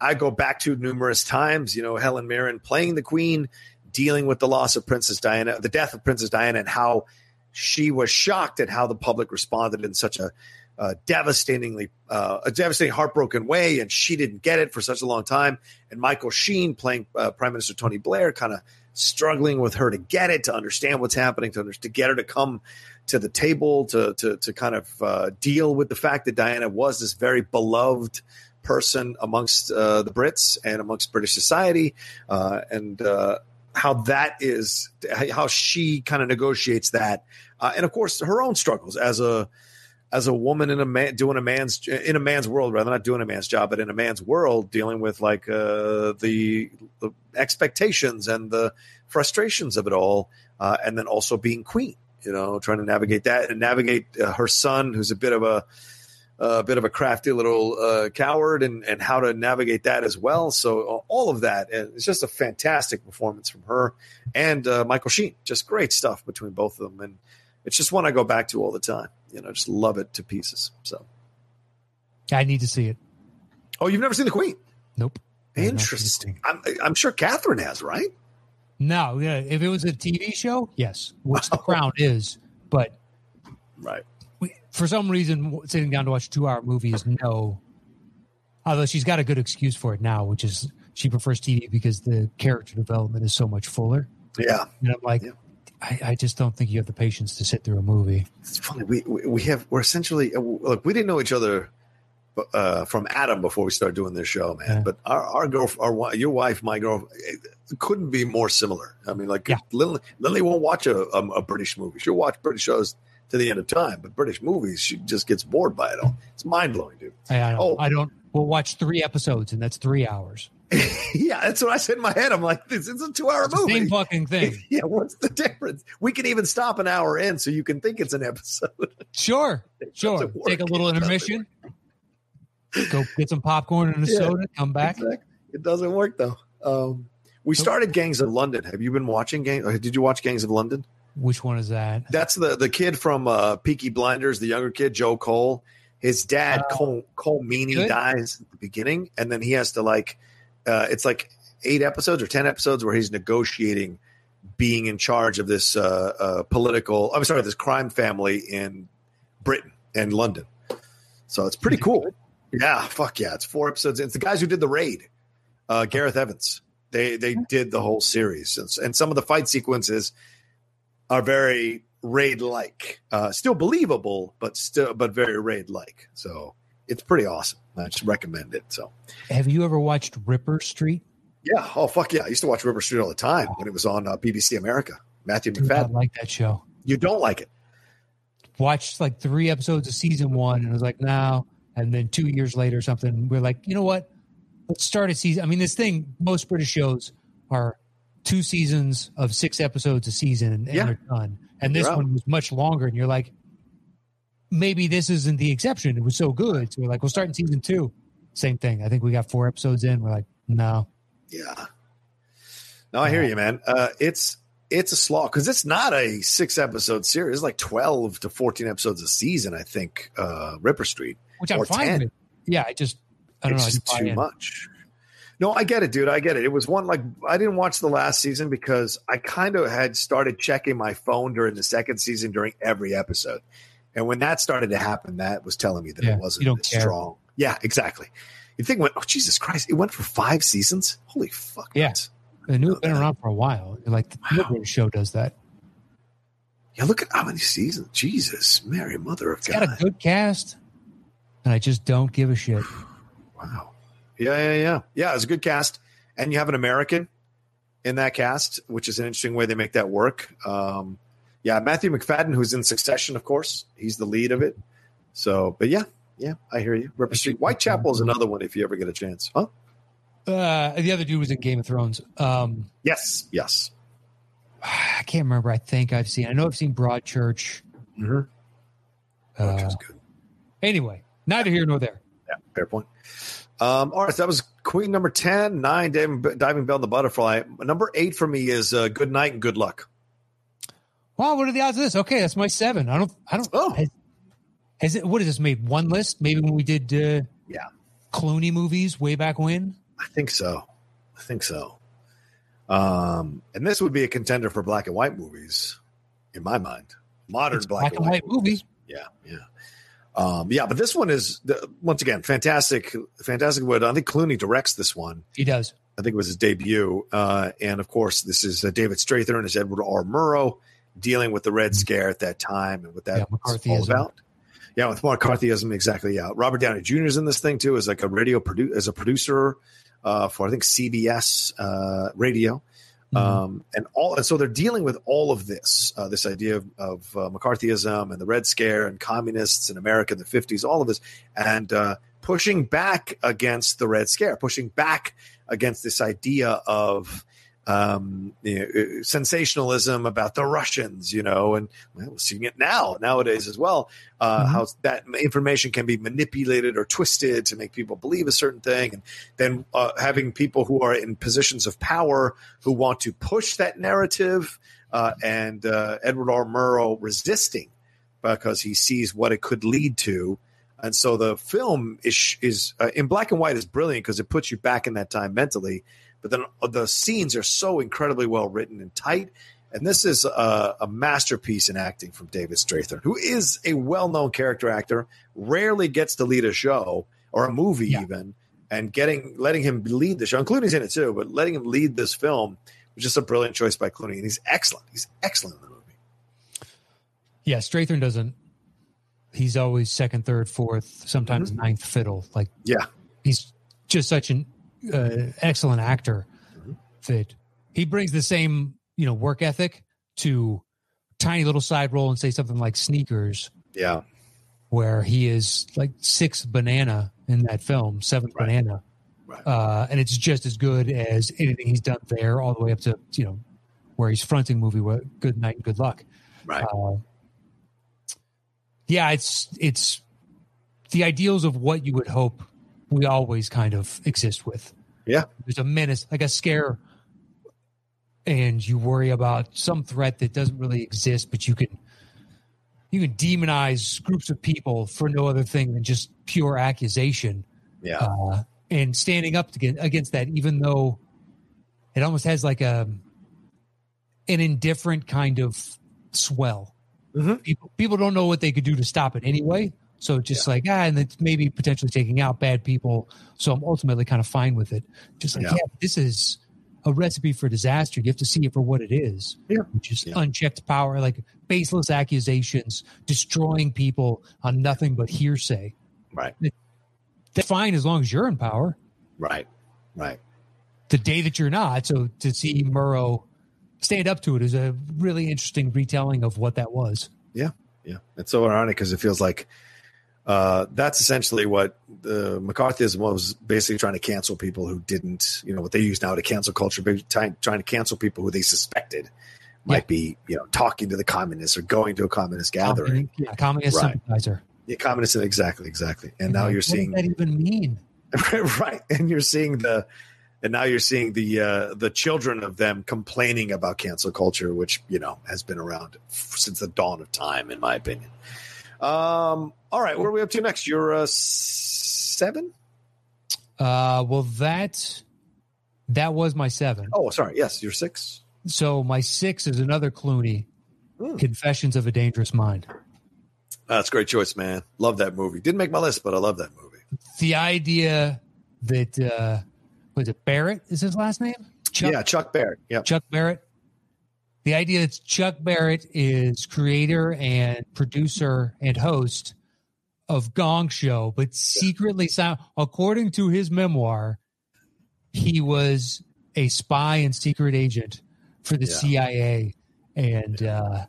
I go back to numerous times. You know, Helen Mirren playing the Queen, dealing with the loss of Princess Diana, the death of Princess Diana, and how she was shocked at how the public responded in such a, uh devastatingly, uh, a devastating, heartbroken way, and she didn't get it for such a long time. And Michael Sheen playing uh, Prime Minister Tony Blair, kind of struggling with her to get it, to understand what's happening, to, to get her to come to the table, to to to kind of uh, deal with the fact that Diana was this very beloved person amongst uh, the Brits and amongst British society, uh, and uh, how that is how she kind of negotiates that, uh, and of course her own struggles as a as a woman in a man doing a man's in a man's world rather not doing a man's job but in a man's world dealing with like uh, the, the expectations and the frustrations of it all uh, and then also being queen you know trying to navigate that and navigate uh, her son who's a bit of a a bit of a crafty little uh, coward and and how to navigate that as well. So uh, all of that it's just a fantastic performance from her and uh, michael sheen. Just great stuff between both of them and it's just one i go back to all the time you know, just love it to pieces. So I need to see it. Oh, you've never seen the Queen? Nope. Interesting. I'm, I'm sure Catherine has, right? No, yeah. If it was a TV show, yes, which The Crown is, but right. We, for some reason, sitting down to watch a two-hour movie is no. Although she's got a good excuse for it now, which is she prefers TV because the character development is so much fuller. Yeah, and I'm like, yeah. I, I, just don't think you have the patience to sit through a movie. It's funny. We we, have we're essentially uh, look. We didn't know each other uh, from Adam before we started doing this show, man. Yeah. But our our girl, our your wife, my girl, couldn't be more similar. I mean, like yeah. Lily, Lily won't watch a, a, a British movie. She'll watch British shows to the end of time, but British movies, she just gets bored by it all. It's mind blowing, dude. I, oh, I don't. We'll watch three episodes, and that's three hours. yeah, that's what I said in my head. I'm like, this is a two hour movie. Same fucking thing. yeah, what's the difference? We can even stop an hour in so you can think it's an episode. Sure, sure. Take a little intermission. Go get some popcorn and a yeah, soda. Come back. Exactly. It doesn't work though. Um, we started Gangs of London. Have you been watching Gangs? Did you watch Gangs of London? Which one is that? That's the the kid from uh, Peaky Blinders, the younger kid, Joe Cole. His dad, uh, Cole, Colm Meaney, dies at the beginning, and then he has to like uh, it's like eight episodes or ten episodes where he's negotiating being in charge of this uh, uh, political. I'm sorry, this crime family in Britain and London. So it's pretty cool. Yeah, fuck yeah! It's four episodes. It's the guys who did the raid. Uh, Gareth Evans. They they did the whole series, and, some of the fight sequences are very raid like. Uh, still believable, but still but very raid like. So it's pretty awesome. I just recommend it. So, have you ever watched Ripper Street? Yeah. Oh fuck yeah! I used to watch Ripper Street all the time when it was on uh, BBC America. Matthew Dude, Macfadyen. I like that show. You don't like it? Watched like three episodes of season one, and I was like, no. And then two years later, something we're like, you know what? Let's start a season. I mean, this thing. Most British shows are two seasons of six episodes a season, and, and yeah. they're done. And this one was much longer, and you're like, maybe this isn't the exception. It was so good. So we're like, we'll start in season two. Same thing. I think we got four episodes in. We're like, no. Yeah. No, I hear you, man. Uh, it's it's a slog because it's not a six episode series. It's like twelve to fourteen episodes a season. I think uh, Ripper Street, which I'm fine 10. with. Yeah, I just I don't it's know. too in. much. No, I get it, dude. I get it. It was one like I didn't watch the last season because I kind of had started checking my phone during the second season during every episode. And when that started to happen, that was telling me that yeah, it wasn't strong. Yeah, exactly. You think, oh Jesus Christ! It went for five seasons. Holy fuck! Yes, Yeah, the new been around for a while. Like the wow. show does that. Yeah, look at how many seasons. Jesus, Mary, Mother of it's God. Got a good cast, and I just don't give a shit. wow. Yeah, yeah, yeah, yeah. It's a good cast, and you have an American in that cast, which is an interesting way they make that work. Um, yeah, Matthew Macfadyen, who's in Succession, of course, he's the lead of it. So, but yeah, yeah, I hear you. Ripper Street, Whitechapel is another one if you ever get a chance, huh? Uh, the other dude was in Game of Thrones. Um, yes, yes. I can't remember. I think I've seen. I know I've seen Broadchurch. Mm-hmm. Uh, good. Anyway, neither here nor there. Yeah, fair point. Um, all right, so that was Queen number 10, nine, Diving, diving Bell and the Butterfly. Number eight for me is uh, Good Night and Good Luck. Wow, what are the odds of this? Okay, that's my seven. I don't. I don't. Oh, has, has it? What is this? Made one list? Maybe when we did. Uh, yeah. Clooney movies way back when. I think so. I think so. Um, and this would be a contender for black and white movies, in my mind. Modern black, black, and, and white, white movie. Yeah, yeah. Um, yeah, but this one is once again fantastic, fantastic. What I think Clooney directs this one. He does. I think it was his debut, uh, and of course, this is uh, David Strathairn as Edward R. Murrow dealing with the Red Scare at that time and what that yeah, all about. Yeah, with McCarthyism, exactly. Yeah, Robert Downey Jr. is in this thing too, as like a radio produ- as a producer uh, for I think CBS uh, radio, Mhm. um, and all. And so they're dealing with all of this, uh, this idea of, of uh, McCarthyism and the Red Scare and communists in America in the fifties, all of this, and uh, pushing back against the Red Scare, pushing back against this idea of um, you know, sensationalism about the Russians, you know, and we're seeing it now nowadays as well. Uh, Mhm. How that information can be manipulated or twisted to make people believe a certain thing, and then uh, having people who are in positions of power who want to push that narrative, uh, and uh, Edward R. Murrow resisting because he sees what it could lead to. And so the film is is uh, in black and white is brilliant because it puts you back in that time mentally. But then uh, the scenes are so incredibly well written and tight. And this is a, a masterpiece in acting from David Strathairn, who is a well known character actor, rarely gets to lead a show or a movie Yeah. even, and getting letting him lead the show. And Clooney's in it too, but letting him lead this film was just a brilliant choice by Clooney, and he's excellent. He's excellent in the movie. Yeah, Strathairn doesn't. He's always second, third, fourth, sometimes mm-hmm. ninth fiddle. Like Yeah, he's just such an uh, excellent actor that he brings the same you know work ethic to tiny little side role and say something like sneakers yeah, where he is like sixth banana in that film seventh Right. banana Right. uh, and it's just as good as anything he's done there all the way up to you know where he's fronting movie with good night and good luck right. uh, yeah, it's it's the ideals of what you would hope we always kind of exist with. Yeah. There's a menace, like a scare, and you worry about some threat that doesn't really exist, but you can you can demonize groups of people for no other thing than just pure accusation. yeah, Uh, and standing up to get, against that, even though it almost has like a an indifferent kind of swell. Mhm. People people don't know what they could do to stop it anyway. So just like ah, and it's maybe potentially taking out bad people. So I'm ultimately kind of fine with it. Just like Yeah. yeah, this is a recipe for disaster. You have to see it for what it is. Yeah. which is Yeah. unchecked power, like baseless accusations, destroying people on nothing but hearsay. right, That's fine as long as you're in power. right, right. the day that you're not. So to see Murrow stand up to it is a really interesting retelling of what that was. Yeah. Yeah, it's so ironic because it feels like uh, that's essentially what the McCarthyism was basically trying to cancel people who didn't, you know, what they use now to cancel culture, but trying, trying to cancel people who they suspected might be, you know, talking to the communists or going to a communist gathering. Yeah, communist Right. sympathizer. Yeah, communist, exactly, exactly. And now you're what seeing does that even mean? right and you're seeing the and now you're seeing the uh the children of them complaining about cancel culture which you know has been around f- since the dawn of time in my opinion um all right where are we up to next you're uh seven Uh, well, that that was my seven. oh sorry yes you're six So my six is another Clooney, Hmm. Confessions of a Dangerous Mind. that's a great choice man love that movie didn't make my list but i love that movie The idea that uh, was it Barrett is his last name? Chuck yeah chuck barrett Yeah, Chuck Barrett. The idea that Chuck Barrett is creator and producer and host of Gong Show, but secretly, according to his memoir, he was a spy and secret agent for the Yeah. CIA. And uh,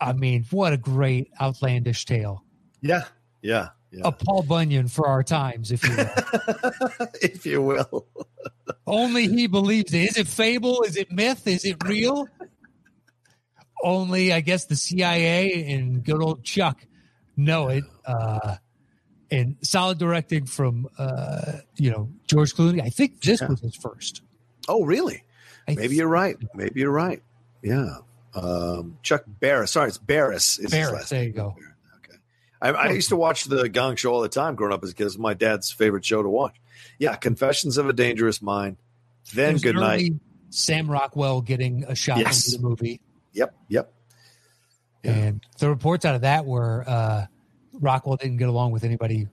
I mean, what a great outlandish tale. yeah yeah yeah A Paul Bunyan for our times, if you will. if you will Only he believes it. Is it fable? Is it myth? Is it real? Only, I guess, the CIA and good old Chuck know it. Uh, and solid directing from, uh, you know, George Clooney. I think this Yeah. was his first. oh really I Maybe you're right. Maybe you're right. Yeah. Um, Chuck Barris. Sorry, it's Barris. Is Barris, there you go. Okay. I, I used to watch the Gong Show all the time growing up as a kid. It was my dad's favorite show to watch. Yeah. Confessions of a Dangerous Mind. Then Good Night. Sam Rockwell getting a shot Yes. into the movie. Yep. Yep. Yeah. And the reports out of that were uh, Rockwell didn't get along with anybody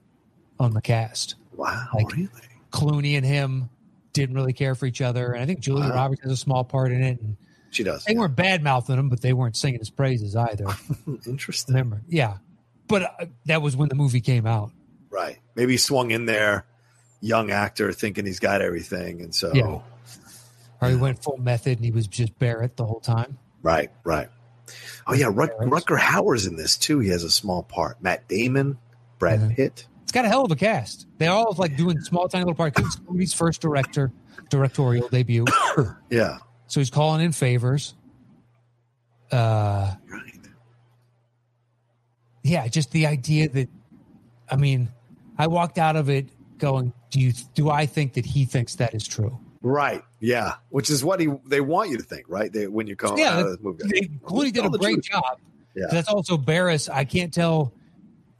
on the cast. Wow. Like- really? Clooney and him didn't really care for each other. And I think Julia Wow. Roberts has a small part in it. And She does. they weren't bad mouthing him, but they weren't singing his praises either. Interesting. Remember? Yeah. but uh, that was when the movie came out. Right. Maybe he swung in there, young actor, thinking he's got everything, and so Yeah. Or he went full method and he was just Barrett the whole time. Right, right. Oh yeah, Rut- Rutger Hauer's in this too. He has a small part. Matt Damon, Brad Mhm. Pitt. It's got a hell of a cast. They're all like doing small, tiny little parts. It's Clooney's first director directorial debut, Yeah, so he's calling in favors. Uh, right. yeah, just the idea that, I mean, I walked out of it going, do you do I think that he thinks that is true? Right. Yeah. Which is what he they want you to think, right? They, when you come Yeah, out of the movie. They, Clooney did a great truth. job. Yeah. That's also Barris. I can't tell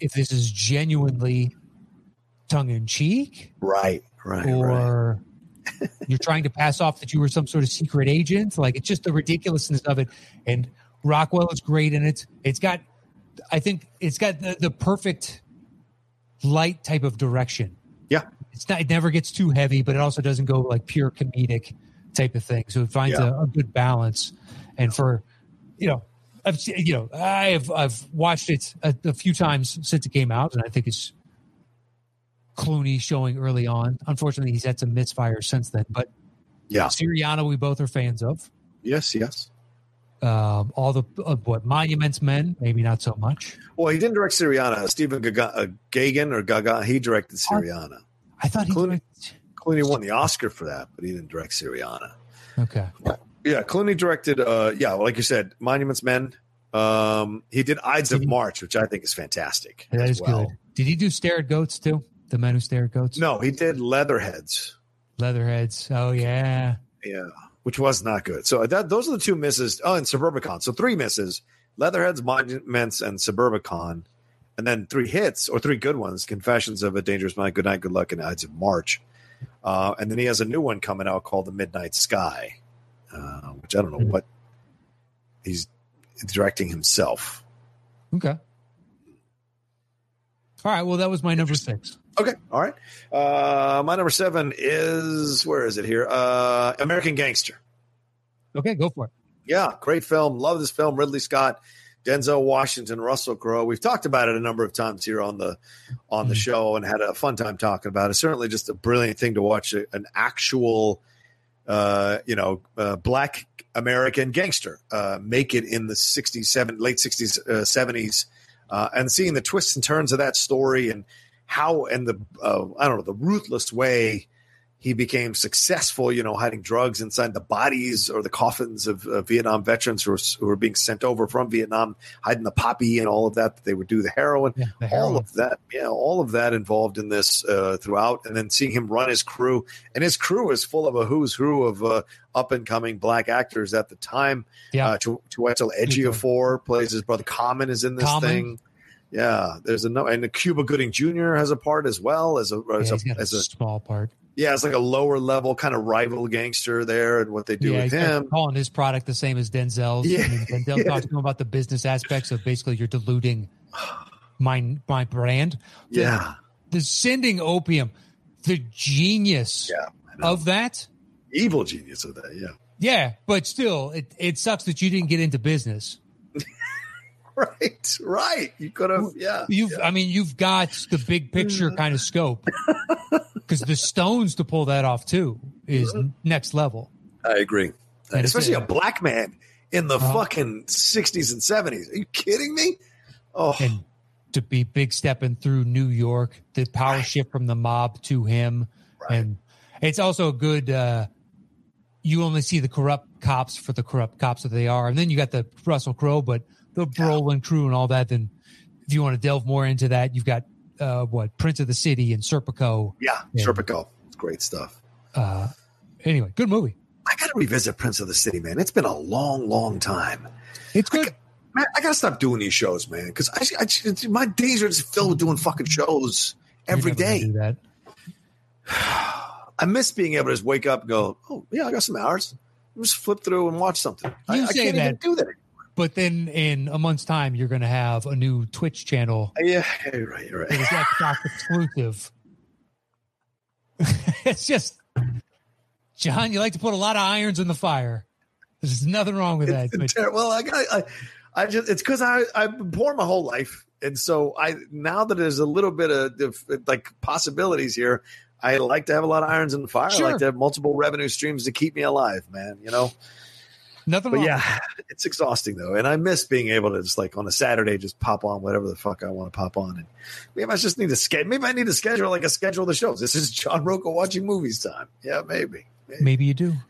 if this is genuinely tongue in cheek Right. Right. right. or you're trying to pass off that you were some sort of secret agent. Like it's just the ridiculousness of it. And Rockwell is great and it's It's got, I think it's got the, the perfect light type of direction. Yeah. It's not, it never gets too heavy, but it also doesn't go like pure comedic type of thing. So it finds Yeah. a, a good balance. And for, you know, I've you know, I've, I've watched it a, a few times since it came out and I think it's, Clooney showing early on. Unfortunately, he's had some misfires since then. But Yeah. Syriana, we both are fans of. Yes. Yes. Um, all the uh, what Monuments Men, maybe not so much. Well, he didn't direct Syriana. Stephen Gaga, uh, Gaghan or Gaga, he directed Syriana. I thought he. Clooney. Clooney won the Oscar for that, but he didn't direct Syriana. Okay. Yeah, Clooney directed. Uh, yeah, like you said, Monuments Men. Um, he did Ides of March, which I think is fantastic. That as is well. good. Did he do Stare at Goats too? The men who stare at goats. No, he did Leatherheads. Leatherheads. Oh yeah. Yeah, which was not good. So that those are the two misses. Oh, and Suburbicon. So three misses: Leatherheads, Monuments, and Suburbicon, and then three hits or three good ones: Confessions of a Dangerous Mind, Good Night, Good Luck, and Ides of March. Uh, and then he has a new one coming out called The Midnight Sky, uh, which I don't know Mhm. what he's directing himself. Okay. All right. Well, that was my number six. Okay, all right. Uh, my number seven is where is it here? Uh, American Gangster. Okay, go for it. Yeah, great film. Love this film. Ridley Scott, Denzel Washington, Russell Crowe. We've talked about it a number of times here on the on the Mhm. show and had a fun time talking about it. Certainly, just a brilliant thing to watch a- an actual, uh, you know, uh, black American gangster uh, make it in the '60s, seven, late '60s, uh, '70s, uh, and seeing the twists and turns of that story and how and the uh, I don't know the ruthless way he became successful, you know, hiding drugs inside the bodies or the coffins of uh, Vietnam veterans who were, who were being sent over from Vietnam, hiding the poppy and all of that, that they would do the heroin, Yeah, the all of that. Yeah, all of that involved in this uh, throughout. And then seeing him run his crew, and his crew is full of a who's who of uh, up and coming black actors at the time. Yeah. Uh, Ch- Chiwetel Ejiofor plays his brother. Common is in this Common. thing. Yeah, there's a no, and the Cuba Gooding Jr. has a part as well as a as Yeah, a as a small part. Yeah, it's like a lower level kind of rival gangster there, and what they do yeah, with him. calling his product the same as Denzel's. Yeah, I mean, Denzel yeah. talks to him about the business aspects of basically you're diluting my my brand. The- Yeah, the sending opium, the genius Yeah, of that. evil genius of that. Yeah, Yeah, but still, it, it sucks that you didn't get into business. Right, right. You could have. Yeah, You've, yeah. I mean, you've got the big picture kind of scope because the Stones to pull that off too is next level. I agree. And Especially a black man in the Uh-huh. fucking sixties and seventies. Are you kidding me? Oh, and to be big stepping through New York, the power Right. shift from the mob to him, Right. and it's also a good. Uh, you only see the corrupt cops for the corrupt cops that they are, and then you got the Russell Crowe, but the Brolin crew and all that. Then, if you want to delve more into that, you've got uh, what Prince of the City and Serpico. yeah, Yeah. Serpico. It's great stuff. Uh, anyway, good movie. I got to revisit Prince of the City, man. It's been a long, long time. It's good. Man, I gotta stop doing these shows, man. Because I, I, my days are just filled with doing fucking shows every You're never gonna day. That. I miss being able to just wake up and go, oh yeah, I got some hours. Just flip through and watch something. I, You I say can't even do that. But then in a month's time, you're going to have a new Twitch channel uh, Yeah, right, right. is Xbox exclusive. it's just, John, you like to put a lot of irons in the fire. There's nothing wrong with that. It's But ter- well, I got I, I just it's because I I've been poor my whole life, and so I now that there's a little bit of, of like possibilities here, I like to have a lot of irons in the fire. I like to have multiple revenue streams to keep me alive, man. You know. Nothing But yeah, it's exhausting though, and I miss being able to just like on a Saturday just pop on whatever the fuck I want to pop on, and maybe I just need to schedule. Maybe I need to schedule like a schedule of the shows. This is John Roca watching movies time. Yeah, maybe. Maybe you do.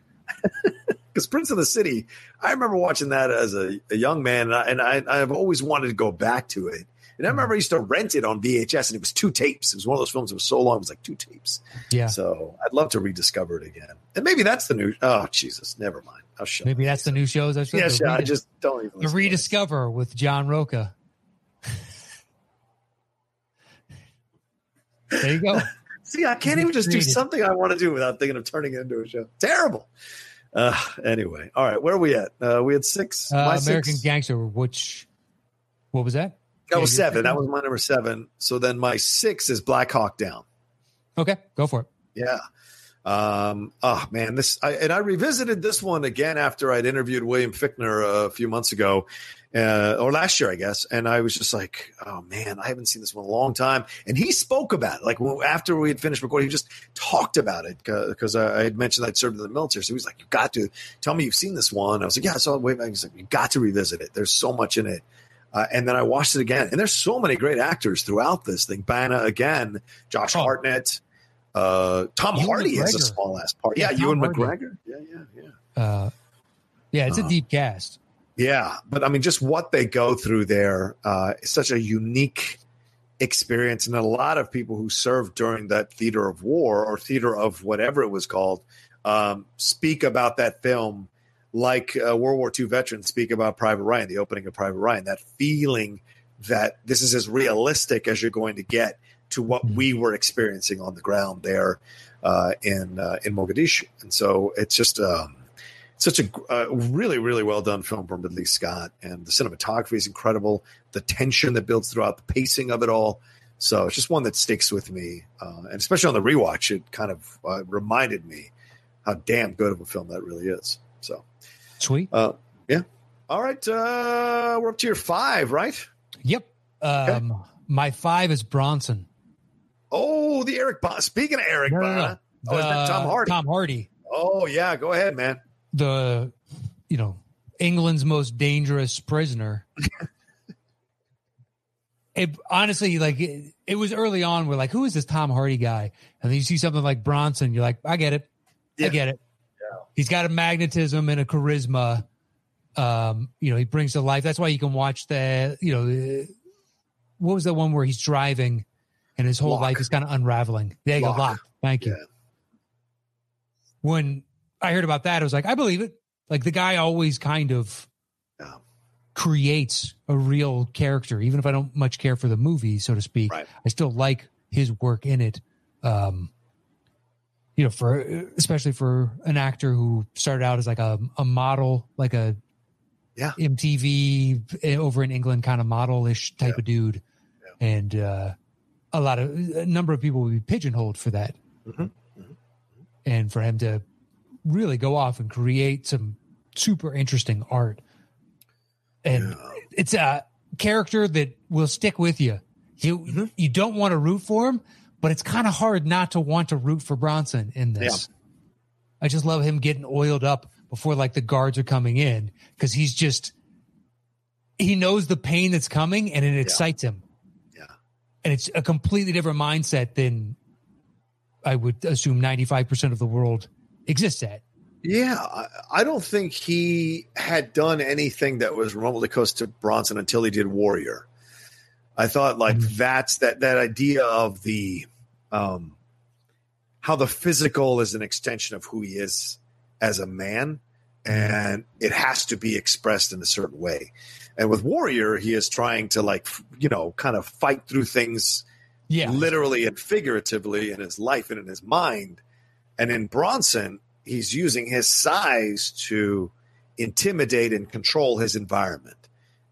Because Prince of the City, I remember watching that as a, a young man, and, I, and I, I've always wanted to go back to it. And I mm-hmm. remember I used to rent it on VHS, and it was two tapes. It was one of those films that was so long, it was like two tapes. Yeah. So I'd love to rediscover it again. And maybe that's the new. Oh Jesus, never mind. Shut. Maybe that's the new shows. I Yeah, the, sure, I just don't even. the listen to rediscover with John Roca. there you go. See, I can't even just do something I want to do without thinking of turning it into a show. Terrible. Uh, anyway, all right, where are we at? Uh, we had six. Uh, American six. Gangster. Which what was that? That was Yeah, you're seven. That was my number seven. So then my six is Black Hawk Down. Okay, go for it. Yeah. Um, oh man, this I, and I revisited this one again after I'd interviewed William Fichtner a few months ago, uh, or last year, I guess. And I was just like, oh man, I haven't seen this one in a long time. And he spoke about it, like after we had finished recording, he just talked about it because I, I had mentioned I'd served in the military. So he was like, you got to tell me you've seen this one. I was like, yeah, I saw it way back. He's like, you got to revisit it. There's so much in it. Uh, and then I watched it again, and there's so many great actors throughout this thing. Bana again, Josh Oh. Hartnett, uh, Tom Ewan Hardy has a small ass part. Yeah, Yeah, Tom Ewan Hardy. McGregor. Yeah, yeah, yeah. Uh, yeah, it's a Uh, deep cast. Yeah, but I mean, just what they go through there uh, is such a unique experience, and a lot of people who served during that theater of war or theater of whatever it was called um, speak about that film like uh, World War II veterans speak about Private Ryan, the opening of Private Ryan. That feeling that this is as realistic as you're going to get to what Mhm. we were experiencing on the ground there uh, in uh, in Mogadishu, and so it's just. Um, such a uh, really really well done film from Ridley Scott and the cinematography is incredible the tension that builds throughout the pacing of it all so it's just one that sticks with me uh, and especially on the rewatch it kind of uh, reminded me how damn good of a film that really is so Sweet. uh, yeah all right uh, we're up to your five right Yep. Um, My five is Bronson. Oh the Eric Bana speaking of Eric No, no, no. Bana oh The- Tom Hardy Tom Hardy. oh yeah go ahead man the you know England's most dangerous prisoner. it honestly like it, it was early on. We're like, who is this Tom Hardy guy? And then you see something like Bronson, you're like, I get it, I get it. Yeah. He's got a magnetism and a charisma. Um, you know, he brings to life. That's why you can watch the you know uh, what was the one where he's driving and his whole life is kind of unraveling. There you Locke. go. Thank you Yeah. when I heard about that, I was like, I believe it. Like the guy always kind of Yeah. creates a real character, even if I don't much care for the movie, so to speak. Right. I still like his work in it. Um, you know, for especially for an actor who started out as like a, a model, like a Yeah. MTV eh, over in England kind of model-ish type of dude, and uh, a lot of a number of people would be pigeonholed for that Mhm. and for him to really go off and create some super interesting art. And Yeah. it's a character that will stick with you. You Mm-hmm. you don't want to root for him, but it's kind of hard not to want to root for Bronson in this. I just love him getting oiled up before like the guards are coming in because he's just he knows the pain that's coming and it excites him. And it's a completely different mindset than I would assume 95% of the world exists at. Yeah, I, don't think he had done anything that was remotely close to Bronson until he did Warrior. I thought like Mhm. that's that that idea of the um how the physical is an extension of who he is as a man and it has to be expressed in a certain way. And with Warrior, he is trying to like you know kind of fight through things Yeah. literally and figuratively in his life and in his mind. And in Bronson, he's using his size to intimidate and control his environment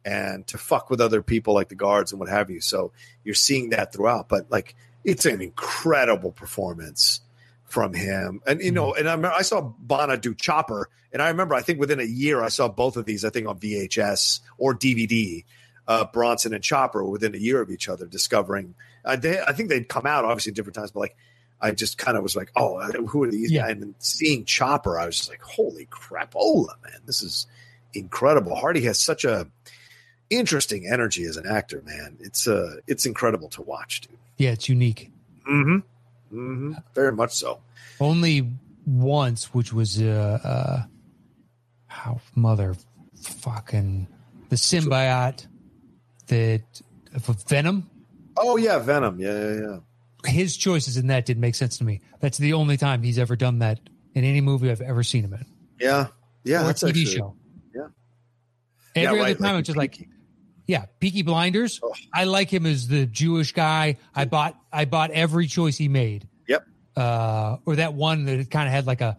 and to fuck with other people like the guards and what have you. So you're seeing that throughout. But like it's an incredible performance from him. And you know, and I remember I saw Bana do Chopper, and I remember I think within a year I saw both of these. I think on VHS or DVD, uh, Bronson and Chopper within a year of each other, discovering. Uh, they, I think they'd come out obviously different times, but like I just kind of was like, oh, who are these Yeah. guys? And seeing Chopper, I was just like, holy crap, crapola, man, this is incredible. Hardy has such a interesting energy as an actor, man. It's uh, it's incredible to watch, dude. Yeah, it's unique. Mm-hmm. Mm-hmm. Very much so. Only once, which was uh, uh how mother fucking the symbiote that for Venom. Oh yeah, Venom. Yeah, yeah, yeah. His choices in that didn't make sense to me. That's the only time he's ever done that in any movie I've ever seen him in. Yeah, yeah. or a that's TV actually- show. yeah. Every Yeah, other right, time like it's just like. Yeah, Peaky Blinders. Oh. I like him as the Jewish guy. I bought I bought every choice he made. Yep. Uh, or that one that kind of had like a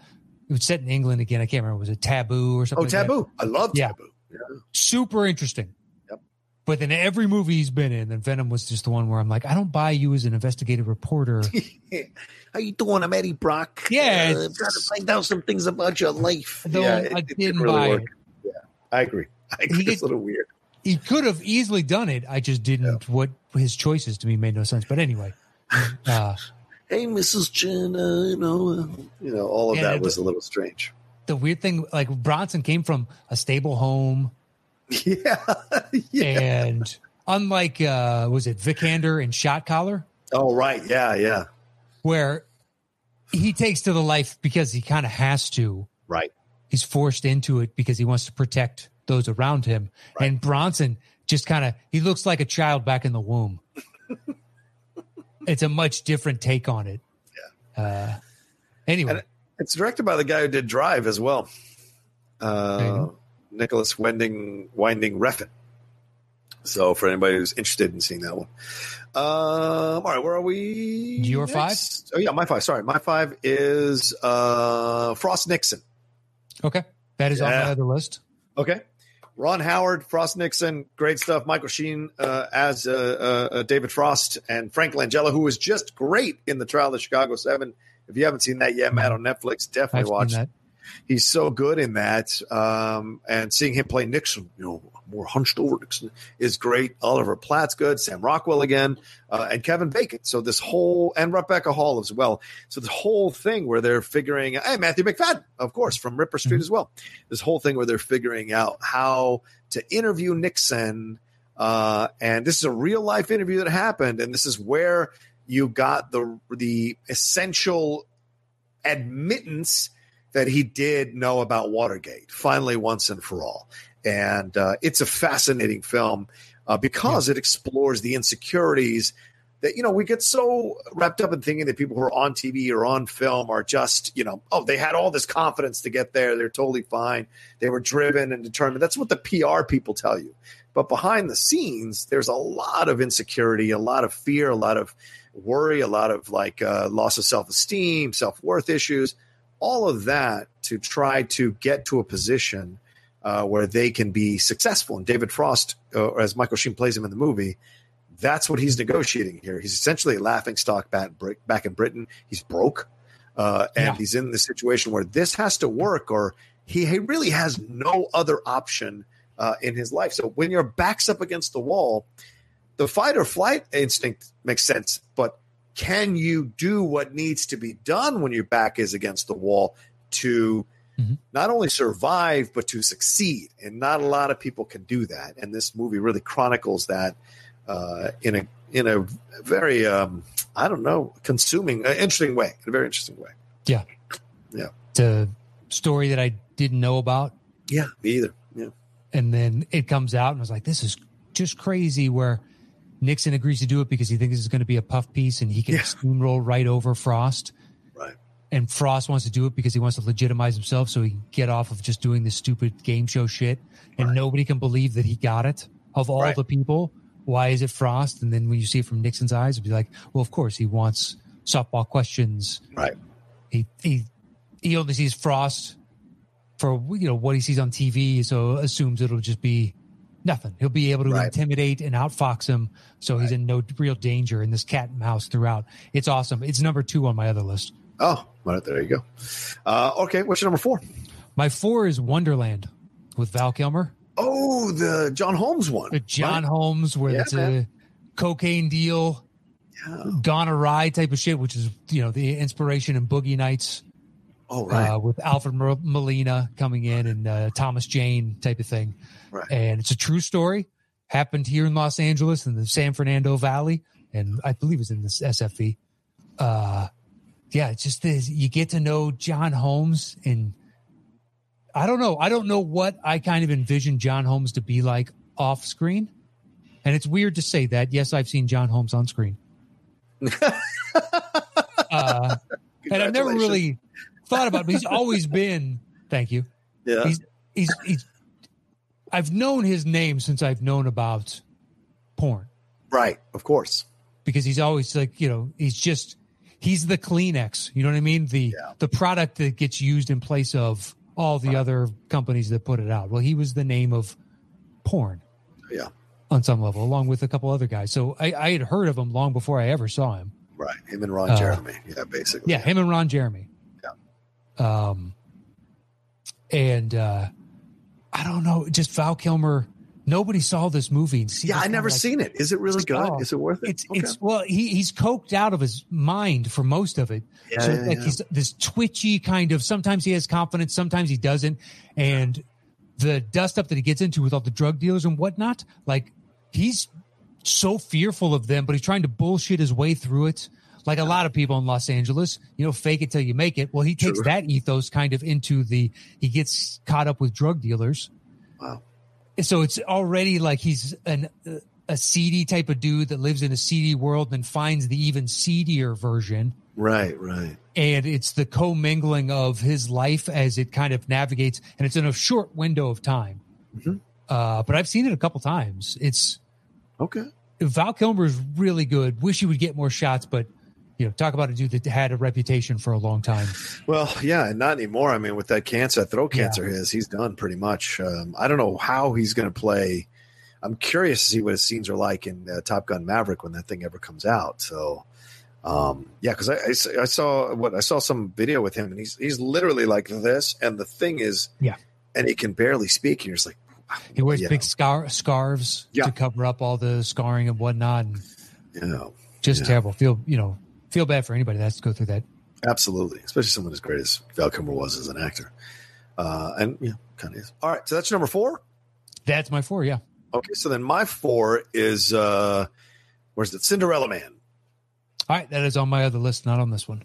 it was set in England again. I can't remember. Was it Taboo or something? Oh, like that? Taboo. I love Yeah. Taboo. Yeah. Super interesting. Yep. But then every movie he's been in, then Venom was just the one where I'm like, I don't buy you as an investigative reporter. How you doing? I'm Eddie Brock. Yeah, Uh, I'm trying to find out some things about your life. Yeah, I didn't buy it. Yeah, I agree. I agree. He it's a little weird. He could have easily done it. I just didn't. What his choices to me made no sense. But anyway, uh, Hey, Mrs. Chen, uh, you know, uh, you know, all of that it- was a little strange. the weird thing, like Bronson came from a stable home. Yeah, yeah. and unlike uh was it Vikander and Shot Caller, Oh, right. Yeah, yeah. where he takes to the life because he kind of has to. Right. He's forced into it because he wants to protect those around him. And Bronson just kind of he looks like a child back in the womb. it's a much different take on it. Yeah. Uh anyway, And It's directed by the guy who did Drive as well. Uh, Nicolas Winding Winding Refn. So for anybody who's interested in seeing that one, um, all right, where are we? Your next? Oh yeah, my five. Sorry, my five is uh, Frost Nixon. okay. That is on Yeah. my other list. Okay. Ron Howard, Frost Nixon, great stuff. Michael Sheen uh, as uh, uh, uh, David Frost and Frank Langella, who was just great in the Trial of the Chicago Seven. If you haven't seen that yet, Matt, on Netflix, I've definitely seen watch. that. He's so good in that, um, and seeing him play Nixon, you know, more hunched over is great. Oliver Platt's good. Sam Rockwell again, uh, and Kevin Bacon. So this whole and Rebecca Hall as well. So the whole thing where they're figuring, hey, Matthew Macfadyen, of course, from Ripper Street Mhm. as well. This whole thing where they're figuring out how to interview Nixon, uh, and this is a real life interview that happened, and this is where you got the the essential admittance that he did know about Watergate, finally, once and for all. And uh, it's a fascinating film uh, because it explores the insecurities that, you know, we get so wrapped up in thinking that people who are on TV or on film are just, you know, oh, they had all this confidence to get there. They're totally fine. They were driven and determined. That's what the PR people tell you. But behind the scenes, there's a lot of insecurity, a lot of fear, a lot of worry, a lot of like uh, loss of self esteem, self worth issues, all of that to try to get to a position uh, where they can be successful. And David Frost, uh, as Michael Sheen plays him in the movie, that's what he's negotiating here. He's essentially a laughing stock back, back in Britain. He's broke. Uh, and Yeah. he's in the situation where this has to work, or he, he really has no other option uh, in his life. So when your back's up against the wall, the fight or flight instinct makes sense, but can you do what needs to be done when your back is against the wall to Mhm. not only survive but to succeed? And not a lot of people can do that. And this movie really chronicles that uh, in a in a very um, I don't know consuming, uh, interesting way. In a very interesting way. Yeah yeah it's a story that I didn't know about. Yeah, me either. Yeah, and then it comes out and I was like, this is just crazy where Nixon agrees to do it because he thinks it's going to be a puff piece and he can Yeah. steamroll right over Frost. And Frost wants to do it because he wants to legitimize himself so he can get off of just doing this stupid game show shit. And Right. nobody can believe that he got it. Of all Right. the people, why is it Frost? And then when you see it from Nixon's eyes, it'd be like, well, of course he wants softball questions. Right. He he he only sees Frost for you know what he sees on TV, so assumes it'll just be nothing. He'll be able to Right. intimidate and outfox him, so he's in no real danger in this cat and mouse throughout. It's awesome. It's number two on my other list. Oh, right there you go. Uh, okay, what's your number four? My four is Wonderland with Val Kilmer. Oh, the John Holmes one. The John right? Holmes, where Yeah, it's man. a cocaine deal Yeah. gone awry type of shit, which is you know the inspiration in Boogie Nights Oh, right. uh, with Alfred Molina coming in and uh, Thomas Jane type of thing. right. And it's a true story. Happened here in Los Angeles in the San Fernando Valley, and I believe it's in this SFV. Uh, yeah, it's just this. You get to know John Holmes, and I don't know. I don't know what I kind of envision John Holmes to be like off screen. And it's weird to say that. Yes, I've seen John Holmes on screen. uh, and I've never really thought about him. He's always been, thank you. Yeah. He's, he's, he's, I've known his name since I've known about porn right. Of course. because he's always like, you know, he's just, he's the Kleenex. You know what I mean? The, Yeah. the product that gets used in place of all the other companies that put it out. Well, he was the name of porn Yeah. on some level, along with a couple other guys. So I, I had heard of him long before I ever saw him. Right. Him and Ron Uh, Jeremy. Yeah, basically. Yeah, him and Ron Jeremy. Yeah. Um, and uh, I don't know, just Val Kilmer. Nobody saw this movie. And Yeah, I never like- seen it. Is it really good? Oh, Is it worth it? It's Okay. it's well, he he's coked out of his mind for most of it. Yeah, so yeah, like yeah. he's this twitchy kind of. Sometimes he has confidence, sometimes he doesn't, and the dust up that he gets into with all the drug dealers and whatnot, like he's so fearful of them, but he's trying to bullshit his way through it. Like a lot of people in Los Angeles, you know, fake it till you make it. Well, he takes True. that ethos kind of into the. He gets caught up with drug dealers. Wow. So it's already like he's an a seedy type of dude that lives in a seedy world and finds the even seedier version. Right, right. And it's the commingling of his life as it kind of navigates, and it's in a short window of time. Mhm. Uh, but I've seen it a couple times. It's Okay. Val Kilmer is really good. Wish he would get more shots, but you know, talk about a dude that had a reputation for a long time. Well, yeah, and not anymore. I mean, with that cancer, that throat Yeah. cancer, his he's done pretty much. Um, I don't know how he's going to play. I'm curious to see what his scenes are like in uh, Top Gun Maverick when that thing ever comes out. So, um, yeah, because I, I saw what I saw some video with him, and he's he's literally like this, and the thing is, Yeah. and he can barely speak. And you're just like, He wears Yeah. big scar- scarves Yeah. to cover up all the scarring and whatnot, and you know, just Yeah. terrible. Feel you know feel bad for anybody that has to go through that. absolutely, especially someone as great as Val Kilmer was as an actor, uh, and yeah, kind of is. All right, so that's number four. That's my four. Yeah. Okay, so then my four is uh where's it? Cinderella Man. All right, that is on my other list, not on this one.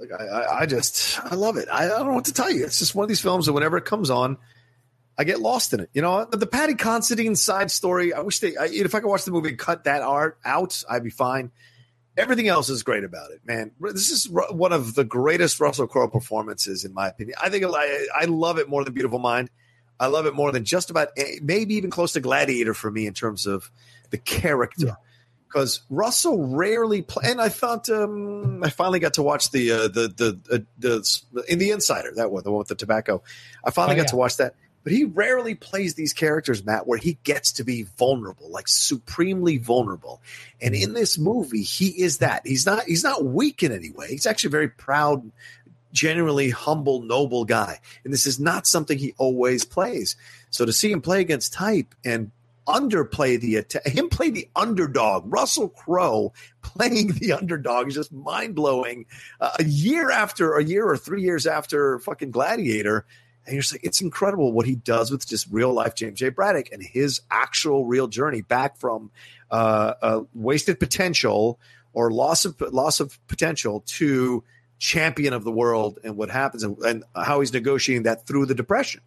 Like I, I, I just I love it. I, I don't know what to tell you. It's just one of these films that whenever it comes on, I get lost in it. You know, the Paddy Considine side story. I wish they. I, if I could watch the movie and cut that art out, I'd be fine. Everything else is great about it, man. This is one of the greatest Russell Crowe performances, in my opinion. I think I, I love it more than Beautiful Mind. I love it more than just about maybe even close to Gladiator for me in terms of the character. Yeah. Because Russell rarely play, and I thought um, I finally got to watch the uh, the the uh, the in the Insider that one, the one with the tobacco. I finally Oh, got yeah. to watch that, but he rarely plays these characters, Matt, where he gets to be vulnerable, like supremely vulnerable. And in this movie, he is that. He's not he's not weak in any way. He's actually a very proud, genuinely humble, noble guy. And this is not something he always plays. So to see him play against type and underplay the atta- him play the underdog, Russell Crowe playing the underdog is just mind blowing. Uh, a year after, a year or three years after fucking Gladiator, and you're just like, it's incredible what he does with just real life James J. Braddock and his actual real journey back from uh, uh, wasted potential or loss of loss of potential to champion of the world and what happens and, and how he's negotiating that through the depression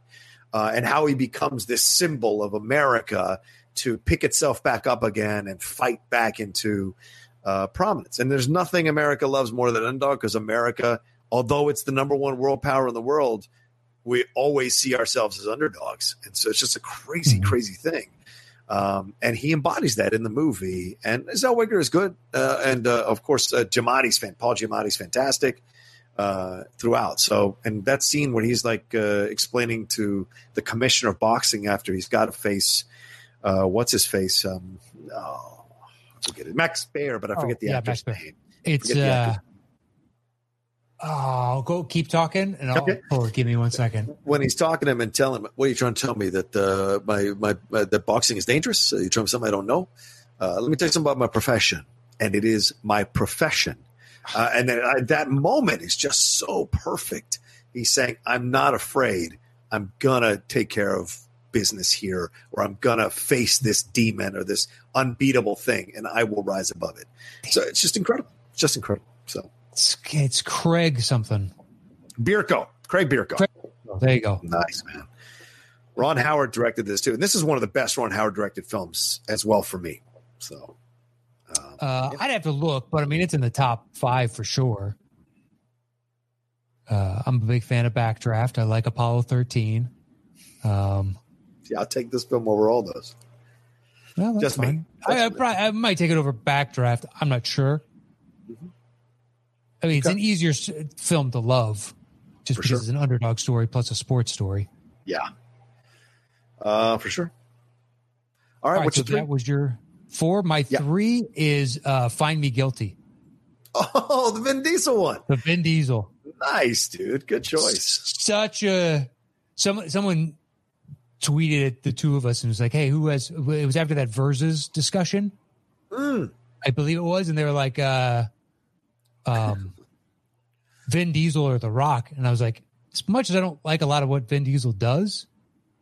uh, and how he becomes this symbol of America to pick itself back up again and fight back into uh, prominence. And there's nothing America loves more than underdog because America, although it's the number one world power in the world, we always see ourselves as underdogs. And so it's just a crazy, Mhm. crazy thing. Um, and he embodies that in the movie. And Zellweger is good. Uh, and uh, of course, uh, Giamatti's fan, Paul Giamatti's fantastic uh, throughout. So, and that scene where he's like uh, explaining to the commissioner of boxing after he's got to face, uh, what's his face? Um, oh, I forget it. Max Baer, but I Oh, forget the yeah, actor's name. It's uh, Oh, go keep talking, and I'll Okay. Give me one second. when he's talking to him and telling him, "What are you trying to tell me that uh, my my uh, that boxing is dangerous? Are you me something I don't know? Uh, let me tell you something about my profession, and it is my profession." Uh, and then uh, that moment is just so perfect. He's saying, "I'm not afraid. I'm gonna take care of business here, or I'm gonna face this demon or this unbeatable thing, and I will rise above it." So it's just incredible. Just incredible. So It's, it's Craig something. Bierko, Craig Bierko. Craig- there you go. Nice, man. Ron Howard directed this too, and this is one of the best Ron Howard directed films as well for me. So, um, Uh, I'd have to look, but I mean, it's in the top five for sure. Uh, I'm a big fan of Backdraft. I like Apollo 13. Um, yeah, I'll take this film over all those. well, that's Just me. fine. I, I, probably, I might take it over Backdraft. I'm not sure. I mean, it's an easier film to love just For because sure. it's an underdog story plus a sports story. Yeah, uh, for sure. All All right, right, so that was your four. My Yeah. three is uh, Find Me Guilty, Oh, the Vin Diesel one. the Vin Diesel. Nice, dude. Good choice. such a someone someone tweeted at the two of us and was like, "Hey, who has?" It was after that versus discussion, Mm, I believe it was, and they were like, uh, "Um, Vin Diesel or The Rock," and I was like, as much as I don't like a lot of what Vin Diesel does,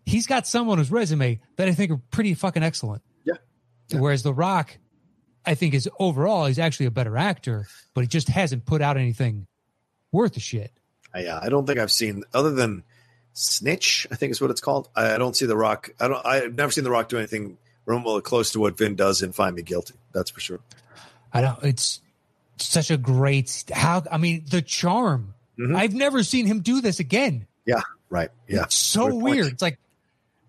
he's got some on his resume that I think are pretty fucking excellent. Yeah. Yeah. Whereas The Rock, I think is overall he's actually a better actor, but he just hasn't put out anything worth a shit. Uh, yeah, I don't think I've seen other than Snitch. I think is what it's called. I, I don't see The Rock. I don't. I've never seen The Rock do anything remotely close to what Vin does in Find Me Guilty. That's for sure. I don't. It's such a great. How I mean, the charm. Mhm. I've never seen him do this again. Yeah, right. Yeah, It's so weird. It's like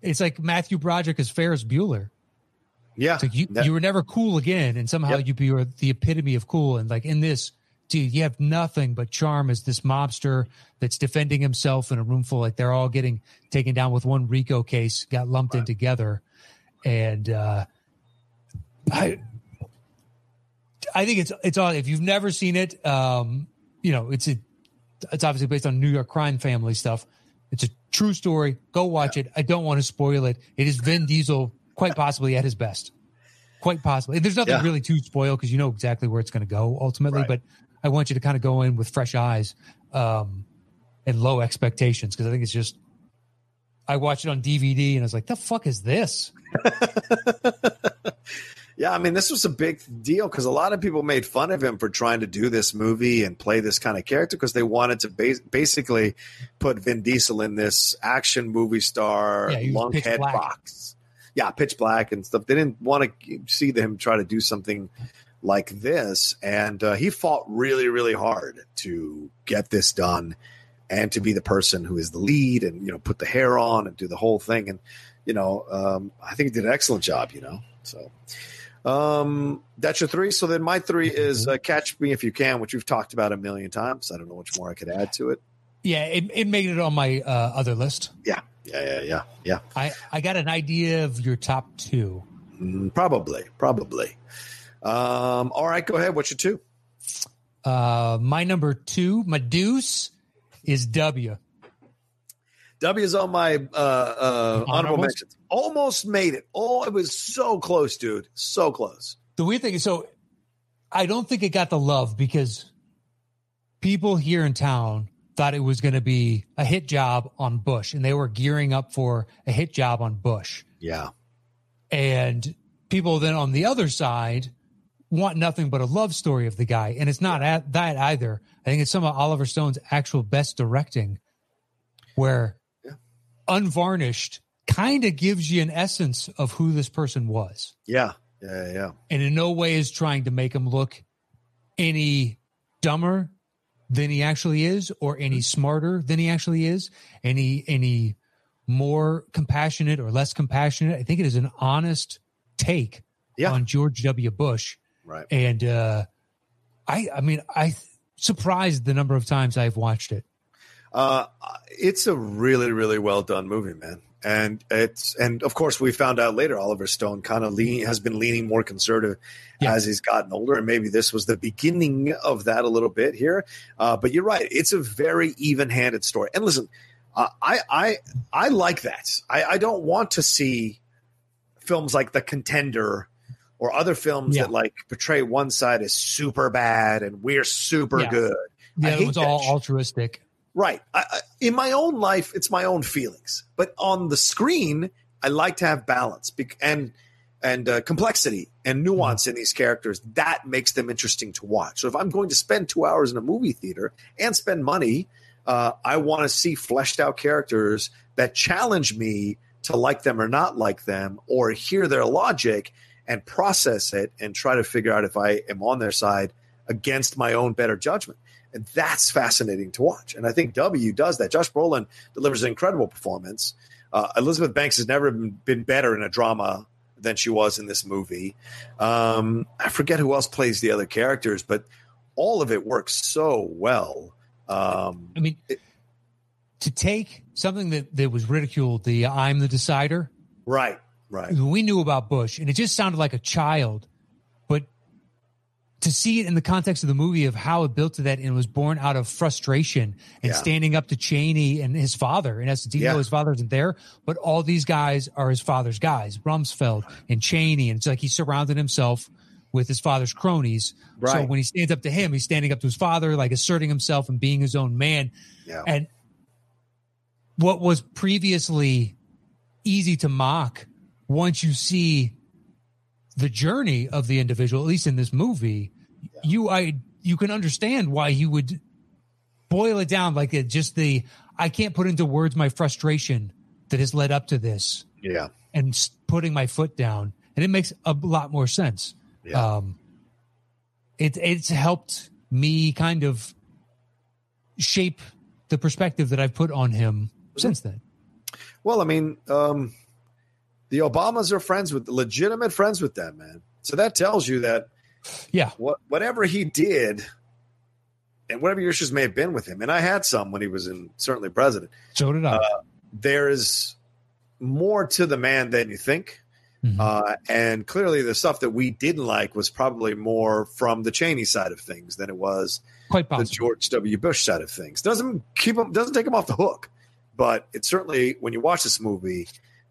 it's like Matthew Broderick as Ferris Bueller. yeah. It's like you That- you were never cool again, and somehow Yep. you are the epitome of cool. And like in this, dude, you have nothing but charm as this mobster that's defending himself in a room full. Like they're all getting taken down with one RICO case, got lumped in together, and uh, I. I think it's it's all if you've never seen it, um, you know, it's a it's obviously based on New York crime family stuff. It's a true story. Go watch it. I don't want to spoil it. It is Vin Diesel, quite possibly at his best. Quite possibly. There's nothing Yeah. really to spoil because you know exactly where it's going to go ultimately. Right. But I want you to kind of go in with fresh eyes um, and low expectations because I think it's just. I watched it on DVD and I was like, "The fuck is this?" Yeah, I mean, this was a big deal because a lot of people made fun of him for trying to do this movie and play this kind of character because they wanted to bas- basically put Vin Diesel in this action movie star Yeah, he lunkhead box. Yeah, pitch black and stuff. They didn't want to see him try to do something like this, and uh, he fought really, really hard to get this done and to be the person who is the lead and you know put the hair on and do the whole thing and you know um, I think he did an excellent job. You know, so. Um, that's your three. So then my three is uh, Catch Me If You Can, which we've talked about a million times. I don't know which more I could add to it. Yeah, it, it made it on my uh, other list. Yeah, yeah, yeah, yeah, yeah. I I got an idea of your top two. Mm, probably, probably. Um, all right, go ahead. What's your two? Uh, my number two, deuce, is W. W is on my uh, uh, honorable mentions. Almost made it. Oh, it was so close, dude. So close. The weird thing is, so I don't think it got the love because people here in town thought it was going to be a hit job on Bush, and they were gearing up for a hit job on Bush. Yeah, And people then on the other side want nothing but a love story of the guy, and it's not at that either. I think it's some of Oliver Stone's actual best directing, where. Unvarnished kind of gives you an essence of who this person was. yeah, yeah, yeah. and in no way is trying to make him look any dumber than he actually is or any smarter than he actually is any any more compassionate or less compassionate i think it is an honest take Yeah. on george w bush Right. and uh i i mean i surprised the number of times i've watched it Uh, it's a really, really well done movie, man. And it's and of course we found out later Oliver Stone kind of lean has been leaning more conservative Yeah. as he's gotten older, and maybe this was the beginning of that a little bit here. Uh, but you're right; it's a very even-handed story. And listen, uh, I I I like that. I, I don't want to see films like The Contender or other films Yeah. that like portray one side as super bad and we're super Yeah. good. The I other one's all altruistic. Right. I, I, in my own life, it's my own feelings, but on the screen, I like to have balance and and uh, complexity and nuance in these characters. That makes them interesting to watch. So if I'm going to spend two hours in a movie theater and spend money, uh, I want to see fleshed out characters that challenge me to like them or not like them, or hear their logic and process it and try to figure out if I am on their side against my own better judgment. And that's fascinating to watch. And I think W does that. Josh Brolin delivers an incredible performance. Uh, Elizabeth Banks has never been, better in a drama than she was in this movie. Um, I forget who else plays the other characters, but all of it works so well. Um, I mean, It- to take something that, that was ridiculed, the I'm the decider, right, right. we knew about Bush and it just sounded like a child, to see it in the context of the movie of how it built to that and was born out of frustration and Yeah. standing up to Cheney and his father. In essence, even Yeah. though his father isn't there, but all these guys are his father's guys, Rumsfeld and Cheney. And it's like he surrounded himself with his father's cronies. So when he stands up to him, he's standing up to his father, like asserting himself and being his own man. Yeah. And what was previously easy to mock once you see the journey of the individual, at least in this movie, you I you can understand why he would boil it down like it just the I can't put into words my frustration that has led up to this Yeah. and putting my foot down, and it makes a lot more sense. Yeah. Um, it it's helped me kind of shape the perspective that I've put on him since then. Well, I mean, um, the Obamas are friends with legitimate friends with them, man. So that tells you that Yeah, what whatever he did and whatever your issues may have been with him, and I had some when he was in certainly president. so did I. There is more to the man than you think. Mhm. Uh, and clearly, the stuff that we didn't like was probably more from the Cheney side of things than it was Quite the. George W. Bush side of things. Doesn't keep him, doesn't take him off the hook, but it's certainly when you watch this movie,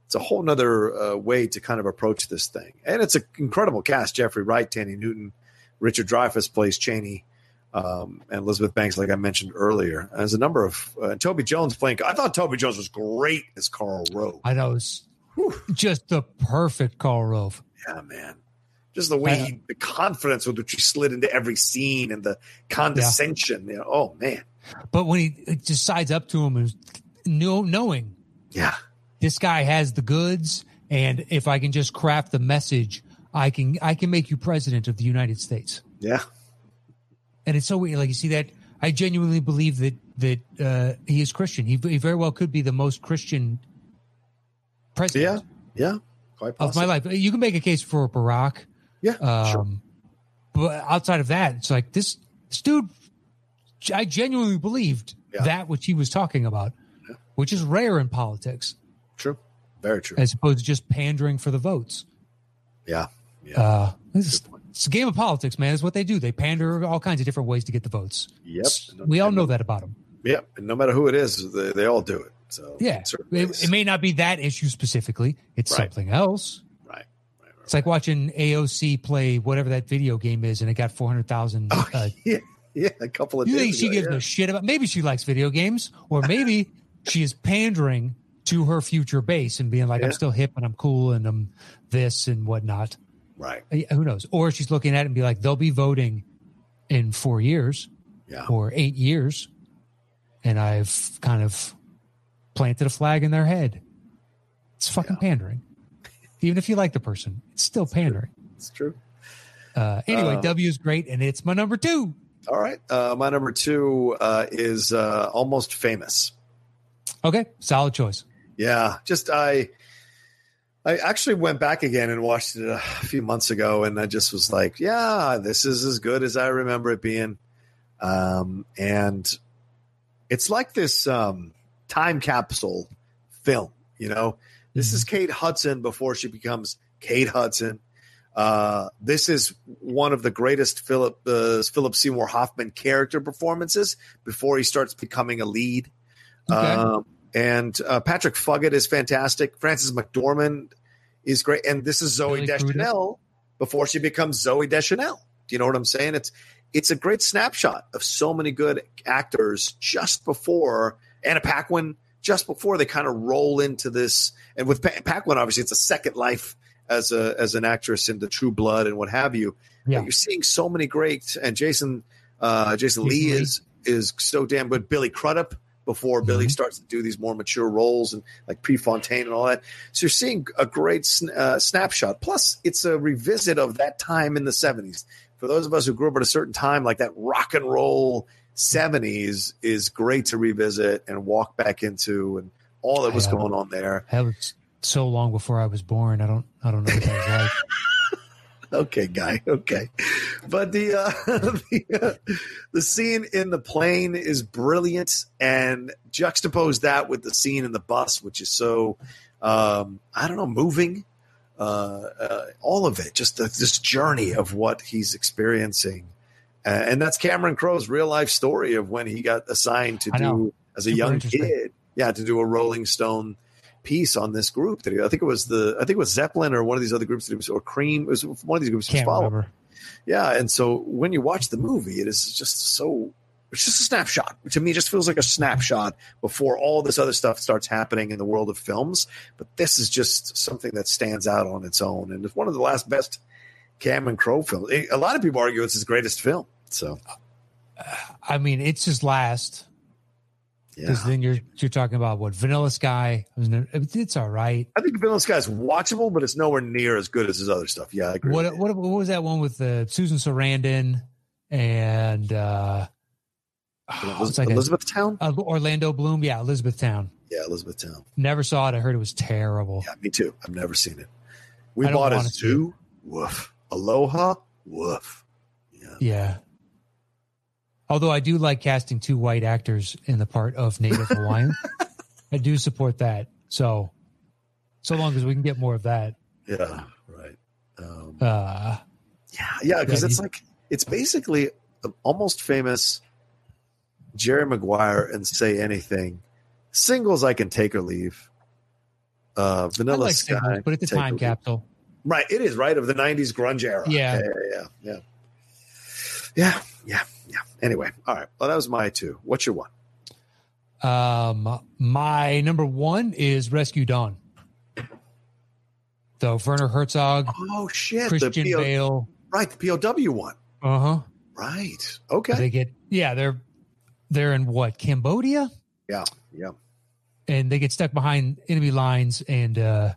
it's a whole nother uh, way to kind of approach this thing. And it's an incredible cast: Jeffrey Wright, Thandie Newton, Richard Dreyfuss plays Cheney, um, and Elizabeth Banks, like I mentioned earlier. There's a number of uh, Toby Jones playing. I thought Toby Jones was great as Karl Rove. I know it's just the perfect Karl Rove. Yeah, man. Just the way he, the confidence with which he slid into every scene and the condescension. You know, oh man, But when he just sides up to him and know, knowing yeah, this guy has the goods, and if I can just craft the message, I can I can make you president of the United States. yeah, And it's so weird. Like you see that. I genuinely believe that that uh, he is Christian. He, he very well could be the most Christian president yeah, yeah. Quite of my life. You can make a case for Barack. Yeah, Um, sure. But outside of that, it's like this, this dude, I genuinely believed Yeah. that which he was talking about, which is rare in politics. Very true. as opposed to just pandering for the votes. Yeah. Yeah. Uh, it's, it's a game of politics, man. It's what they do. They pander all kinds of different ways to get the votes. yep. We all know that about them. Yep. And no matter who it is, they, they all do it. So Yeah. It, it may not be that issue specifically, it's Right. something else. right. Right. right. It's like watching AOC play whatever that video game is, and it got 400,000 Oh, uh, yeah. Yeah. A couple of You think she ago, gives yeah. a shit about? Maybe she likes video games, or maybe she is pandering to her future base and being like, "I'm still hip and I'm cool and I'm this and whatnot." Right. Uh, Who knows? Or she's looking at it and be like, "They'll be voting in four years Yeah. or eight years," and I've kind of planted a flag in their head. It's fucking pandering. Even if you like the person, it's still pandering. It's true. Uh, anyway, Uh, W is great, and it's my number two. All right. Uh, my number two uh, is uh, almost famous. Okay, solid choice. Yeah, just I I actually went back again and watched it a few months ago and I just was like, yeah, this is as good as I remember it being. Um and it's like this um, time capsule film. You know, this is Kate Hudson before she becomes Kate Hudson. Uh, this is one of the greatest Philip uh, Philip Seymour Hoffman character performances before he starts becoming a lead. Okay. Um, and uh, Patrick Fugit is fantastic. Frances McDormand is great, and this is Zooey Billy Deschanel before she becomes Zooey Deschanel. Do you know what I'm saying? It's it's a great snapshot of so many good actors just before Anna Paquin, just before they kind of roll into this. And with pa- Paquin, obviously, it's a second life as a as an actress in The True Blood and what have you. Yeah. But you're seeing so many great and Jason uh, Jason Jason Lee Lee. is is so damn good. Billy Crudup before Billy Mhm. starts to do these more mature roles and like Prefontaine and all that. So you're seeing a great sn- uh, snapshot. Plus, it's a revisit of that time in the 70s. For those of us who grew up at a certain time, like that rock and roll 70s is great to revisit and walk back into and all that was going on there. That was so long before I was born. I don't. I don't know what that was like. Okay, guy. Okay, but the uh, the, uh, the scene in the plane is brilliant, and juxtapose that with the scene in the bus, which is so um, I don't know, moving. Uh, uh, all of it, just the, this journey of what he's experiencing, uh, and that's Cameron Crowe's real life story of when he got assigned to do as a Super young kid, yeah, to do a Rolling Stone piece on this group that he, I think it was the I think it was Zeppelin or one of these other groups that he was or Cream it was one of these groups Can't following. remember. Yeah, and so when you watch the movie, it is just so it's just a snapshot. To me, it just feels like a snapshot before all this other stuff starts happening in the world of films. But this is just something that stands out on its own, and it's one of the last best Cameron Crowe films. A lot of people argue it's his greatest film. So I mean, it's his last. Yeah, Because then you're you're talking about what Vanilla Sky. It's all right. I think Vanilla Sky is watchable, but it's nowhere near as good as his other stuff. Yeah, I agree. What what what was that one with uh, Susan Sarandon and uh, oh, it's like a- Elizabethtown? uh, Orlando Bloom? Yeah, Elizabethtown. Yeah, Elizabethtown. Never saw it. I heard it was terrible. Yeah, me too. I've never seen it. We bought a zoo. Woof. Aloha. Woof. Yeah. Yeah. Although I do like casting two white actors in the part of Native Hawaiian, I do support that. So, so long as we can get more of that. Yeah. Right. Um, Uh, yeah. Yeah. Because Yeah, it's like it's basically almost famous Jerry Maguire and say anything. Singles I can take or leave. Uh, Vanilla like Sky. singles, but it's a time capsule. Right. It is right of the '90s grunge era. Yeah. Yeah. Yeah. Yeah. Yeah. Yeah. Yeah. Anyway. All right. Well, that was my two. What's your one? Um, my number one is Rescue Dawn. So Werner Herzog, Oh shit! Christian the PO, Bale. right, the POW one. Uh huh. Right. Okay. They get yeah, they're they're in what Cambodia, Yeah. Yeah. and they get stuck behind enemy lines, and uh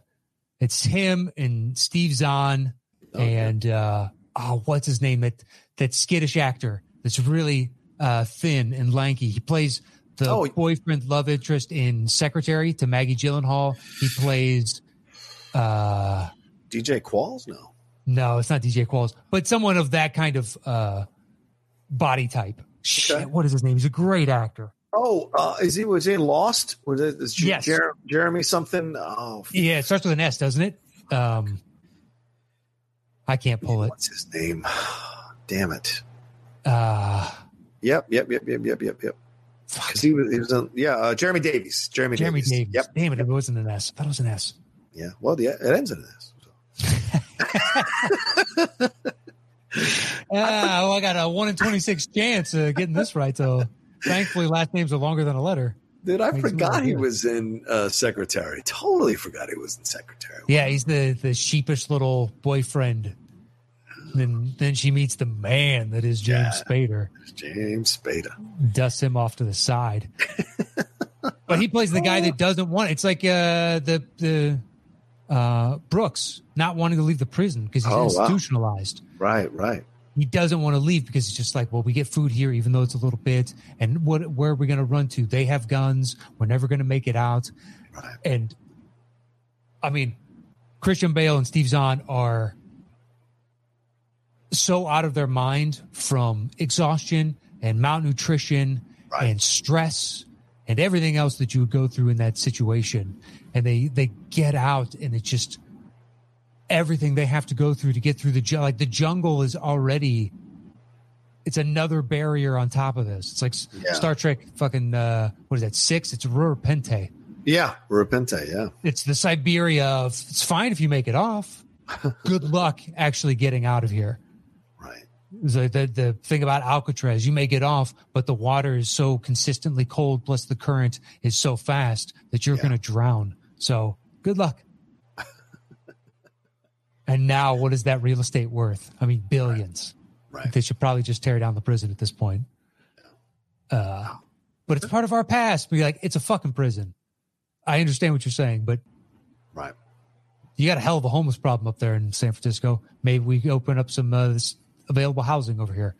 it's him and Steve Zahn Oh, yeah. and uh oh, what's his name? That that skittish actor that's really uh thin and lanky. He plays the Oh. boyfriend love interest in Secretary to Maggie Gyllenhaal. He plays uh DJ Qualls? No. no, it's not DJ Qualls, but someone of that kind of uh body type. Shit, Okay. what is his name? He's a great actor. Oh, uh, is he was he in Lost? Was it is Yes. Jer- Jeremy something? Oh, Yeah, it starts with an S, doesn't it? Um I can't pull it. what's his name? Damn it! Uh Yep, yep, yep, yep, yep, yep, yep. Because he was, he was on, yeah, uh, Jeremy Davies. Jeremy, Jeremy Davies. Davis. Yep. Damn it, it wasn't an S. I thought it was an S. Yeah. Well, yeah, it ends in this. So. Ah, well, I got a one in twenty six chance of getting this right. So thankfully, last names are longer than a letter. Dude, I Makes forgot he was in uh, Secretary. Totally forgot he was in Secretary. Yeah, he's the the sheepish little boyfriend. Then then she meets the man that is James Yeah. Spader. James Spader dusts him off to the side. but he plays the guy that doesn't want. It. It's like uh, the the uh, Brooks not wanting to leave the prison because he's Oh, wow. institutionalized. Right, right. He doesn't want to leave because it's just like, well, we get food here, even though it's a little bit. And what where are we going to run to? They have guns. We're never going to make it out. Right. And I mean, Christian Bale and Steve Zahn are so out of their mind from exhaustion and malnutrition Right. and stress and everything else that you would go through in that situation. And they they get out and it's just everything they have to go through to get through the. Like the jungle is already it's another barrier on top of this. It's like Yeah. Star Trek fucking uh what is that? Six? It's Rura Penthe. Yeah, Repente. Yeah, It's the Siberia of it's fine if you make it off. Good luck actually getting out of here. Right. The, the the thing about Alcatraz, you may get off, but the water is so consistently cold, plus the current is so fast that you're Yeah. going to drown. So good luck. and now, what is that real estate worth? I mean, billions. Right. They should probably just tear down the prison at this point. Uh, but it's part of our past. Be like, it's a fucking prison. I understand what you're saying, but Right. you got a hell of a homeless problem up there in San Francisco. Maybe we open up some uh, this available housing over here.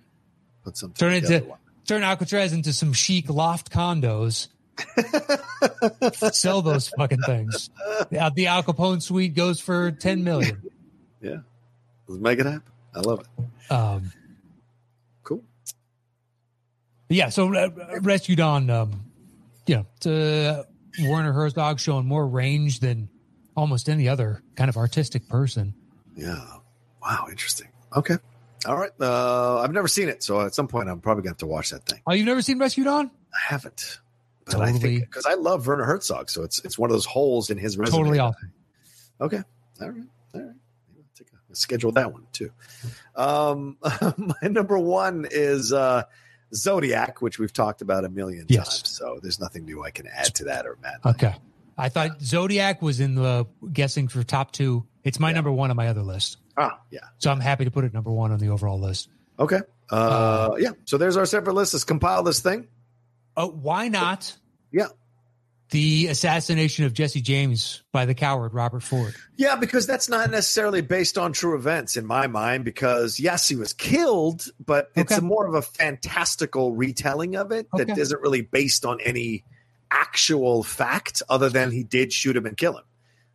Put something. Turn into turn Alcatraz into some chic loft condos. Sell those fucking things. The, the Al Capone suite goes for ten million. Yeah. Let's make it happen. I love it. Um, Cool. yeah. So uh, Rescue Dawn, um, you know, to Werner Herzog showing more range than almost any other kind of artistic person. Yeah. Wow. Interesting. Okay. All right. Uh, I've never seen it, so at some point I'm probably gonna have to watch that thing. Oh, you've never seen Rescue Dawn? I haven't, but I think because I love Werner Herzog, so it's it's one of those holes in his resume. Totally awesome. Okay. All right. All right. I'll take a, schedule that one too. Um, my number one is uh, Zodiac, which we've talked about a million Yes. times. So there's nothing new I can add to that or Matt. Okay. I thought Zodiac was in the guessing for top two. It's my Yeah. number one on my other list. Ah, yeah. So I'm happy to put it number one on the overall list. Okay. Uh, yeah. So there's our separate list. Let's compile this thing. Oh, why not Yeah. the assassination of Jesse James by the coward Robert Ford? Yeah, because that's not necessarily based on true events in my mind. Because yes, he was killed, but it's Okay. a more of a fantastical retelling of it that Okay. isn't really based on any actual fact other than he did shoot him and kill him.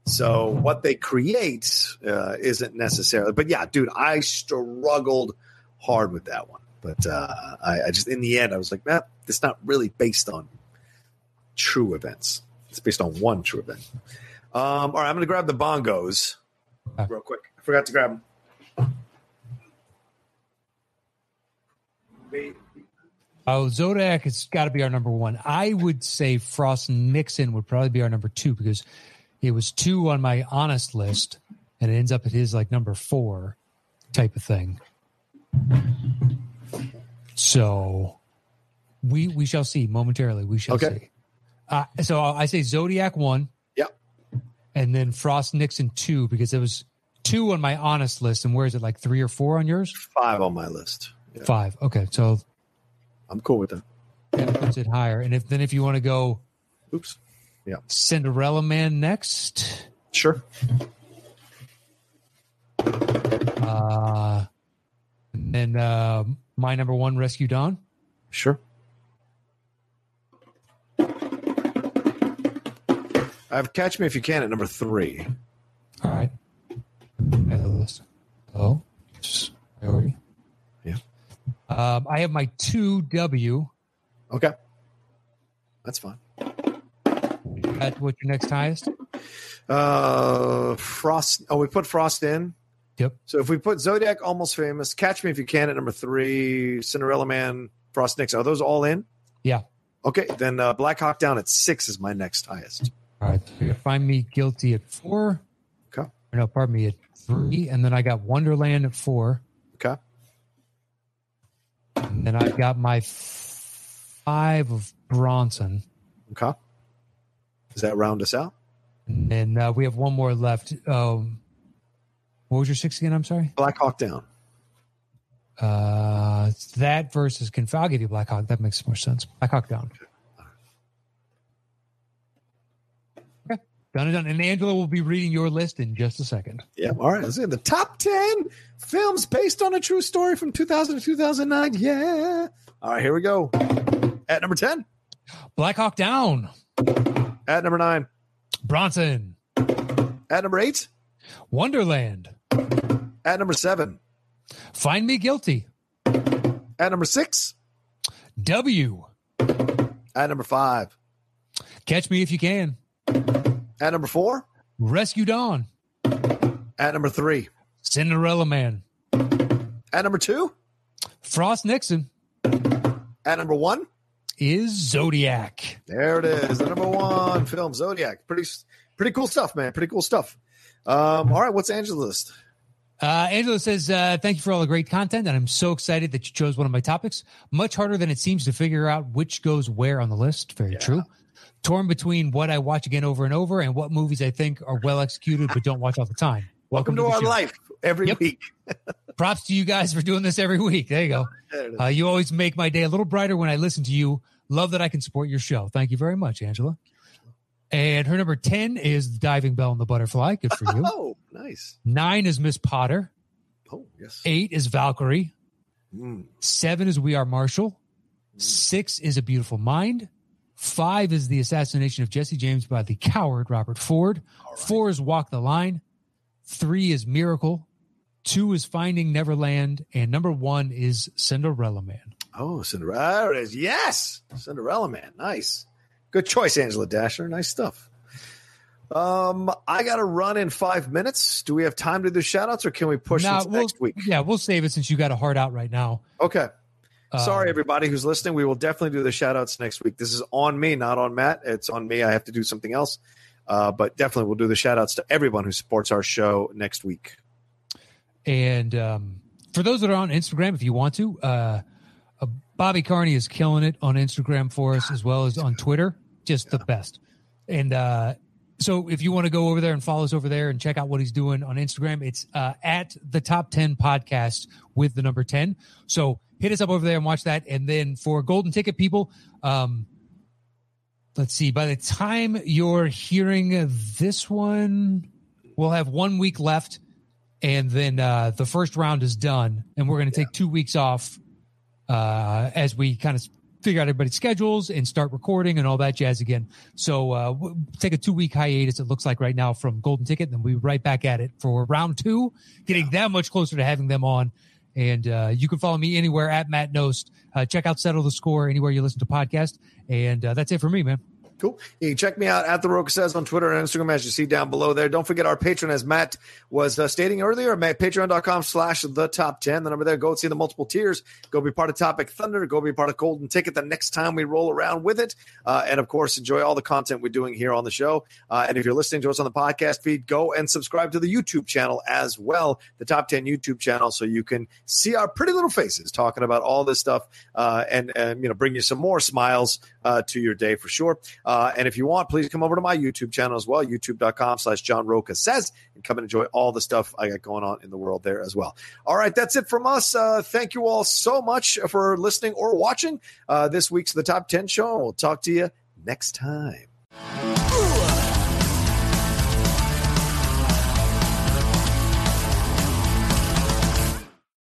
So what they create uh, isn't necessarily. But yeah, dude, I struggled hard with that one. But uh, I, I just, in the end, I was like, nah, it's not really based on true events. It's based on one true event. Um, all right, I'm going to grab the bongos real quick. I forgot to grab them. Oh, Zodiac has got to be our number one. I would say Frost Nixon would probably be our number two because it was two on my honest list and it ends up at his like number four type of thing. So we we shall see momentarily. We shall Okay. see. Uh, so I say Zodiac one. Yep. And then Frost Nixon two because it was two on my honest list. And where is it like three or four on yours? Five on my list. Yeah, Five. Okay. So I'm cool with that. that puts it higher. And if then if you want to go Oops. Cinderella Man next, Sure. uh, and then uh, my number one, Rescue Dawn. Sure. I have Catch Me If You Can at number three. All right. I have the list. Oh, priority. Yeah. Um, I have my two W. Okay. That's fine. At what's your next highest? Uh, Frost. Oh, we put Frost in. Yep. So if we put Zodiac, Almost Famous, Catch Me If You Can at number three, Cinderella Man, Frost Nix, are those all in? Yeah. Okay, then uh, Black Hawk Down at six is my next highest. All right. So you find me guilty at four. Okay. Or no, pardon me, at three. And then I got Wonderland at four. Okay. And then I've got my five of Bronson. Okay. Does that round us out? And uh, we have one more left. Um, what was your six again? I'm sorry. Black Hawk Down. Uh, that versus Conf- I'll give you Black Hawk. That makes more sense. Black Hawk down. Okay, done and done. And Angela will be reading your list in just a second. Yeah. All right. Let's see. The top 10 films based on a true story from 2000 to 2009. Yeah. All right. Here we go. At number 10. Black Hawk down. At number 9. Bronson. At number 8. Wonderland. At number 7. Find me guilty. At number 6. W. At number five. Catch Me If You Can. At number four. Rescue Dawn. At number three. Cinderella Man. At number two. Frost Nixon. At number one. Is Zodiac. There it is. The number one film, Zodiac. Pretty pretty cool stuff, man. Pretty cool stuff. Um, all right, what's Angela's list? Uh, Angela says, uh, Thank you for all the great content, and I'm so excited that you chose one of my topics. Much harder than it seems to figure out which goes where on the list. Very Yeah. true. Torn between what I watch again over and over and what movies I think are well executed but don't watch all the time. Welcome, to, the our show. life every Yep. week. Props to you guys for doing this every week. There you go. There it is. Uh, you always make my day a little brighter when I listen to you. Love that I can support your show. Thank you very much, Angela. And her number 10 is the diving bell and the butterfly. Good for you. oh, nice. Nine is Miss Potter. Oh, yes. Eight is Valkyrie. Mm. Seven is We Are Marshall. Six is A Beautiful Mind. Five is the assassination of Jesse James by the coward Robert Ford. Four is Walk the Line. Three is Miracle. Two is Finding Neverland. And number one is Cinderella Man. Oh, Cinderella. Is. Yes. Cinderella Man. Nice. Good choice, Angela Dasher. Nice stuff. Um, I got to run in five minutes. Do we have time to do shoutouts, or can we push this we'll- next week? Yeah, we'll save it since you got a heart out right now. Okay. Sorry, Um, everybody who's listening. We will definitely do the shout outs next week. This is on me, not on Matt. It's on me. I have to do something else. Uh, but definitely we'll do the shout outs to everyone who supports our show next week. And um, for those that are on Instagram, if you want to, uh, uh, Bobby Carney is killing it on Instagram for us as well as on Twitter. Just the best. And uh, so if you want to go over there and follow us over there and check out what he's doing on Instagram, it's uh, at the top 10 podcast with the number 10. So hit us up over there and watch that. And then for golden ticket people, um, let's see, by the time you're hearing this one, we'll have one week left and then uh, the first round is done, and we're going to take two weeks off uh, as we kind of figure out everybody's schedules and start recording and all that jazz again. So uh, we'll take a two week hiatus. It looks like right now from Golden Ticket, and then we'll be right back at it for round two, getting that much closer to having them on. And uh, you can follow me anywhere at Matt Knost. Uh, check out Settle the Score anywhere you listen to podcast. And uh, that's it for me, man. Cool. You can check me out at the Rocha says on Twitter and Instagram as you see down below there. Don't forget our patron, as Matt was uh, stating earlier, patreon.com slash the top 10. The number there, go see the multiple tiers. Go be part of Topic Thunder. Go be part of Golden Ticket the next time we roll around with it. Uh, and of course, enjoy all the content we're doing here on the show. Uh, and if you're listening to us on the podcast feed, go and subscribe to the YouTube channel as well, the top 10 YouTube channel, so you can see our pretty little faces talking about all this stuff uh, and, and, you know, bring you some more smiles uh, to your day for sure. Uh, and if you want, please come over to my YouTube channel as well, youtube.com slash John Rocha says, and come and enjoy all the stuff I got going on in the world there as well. All right, that's it from us. Uh, thank you all so much for listening or watching uh, this week's The Top 10 Show. We'll talk to you next time.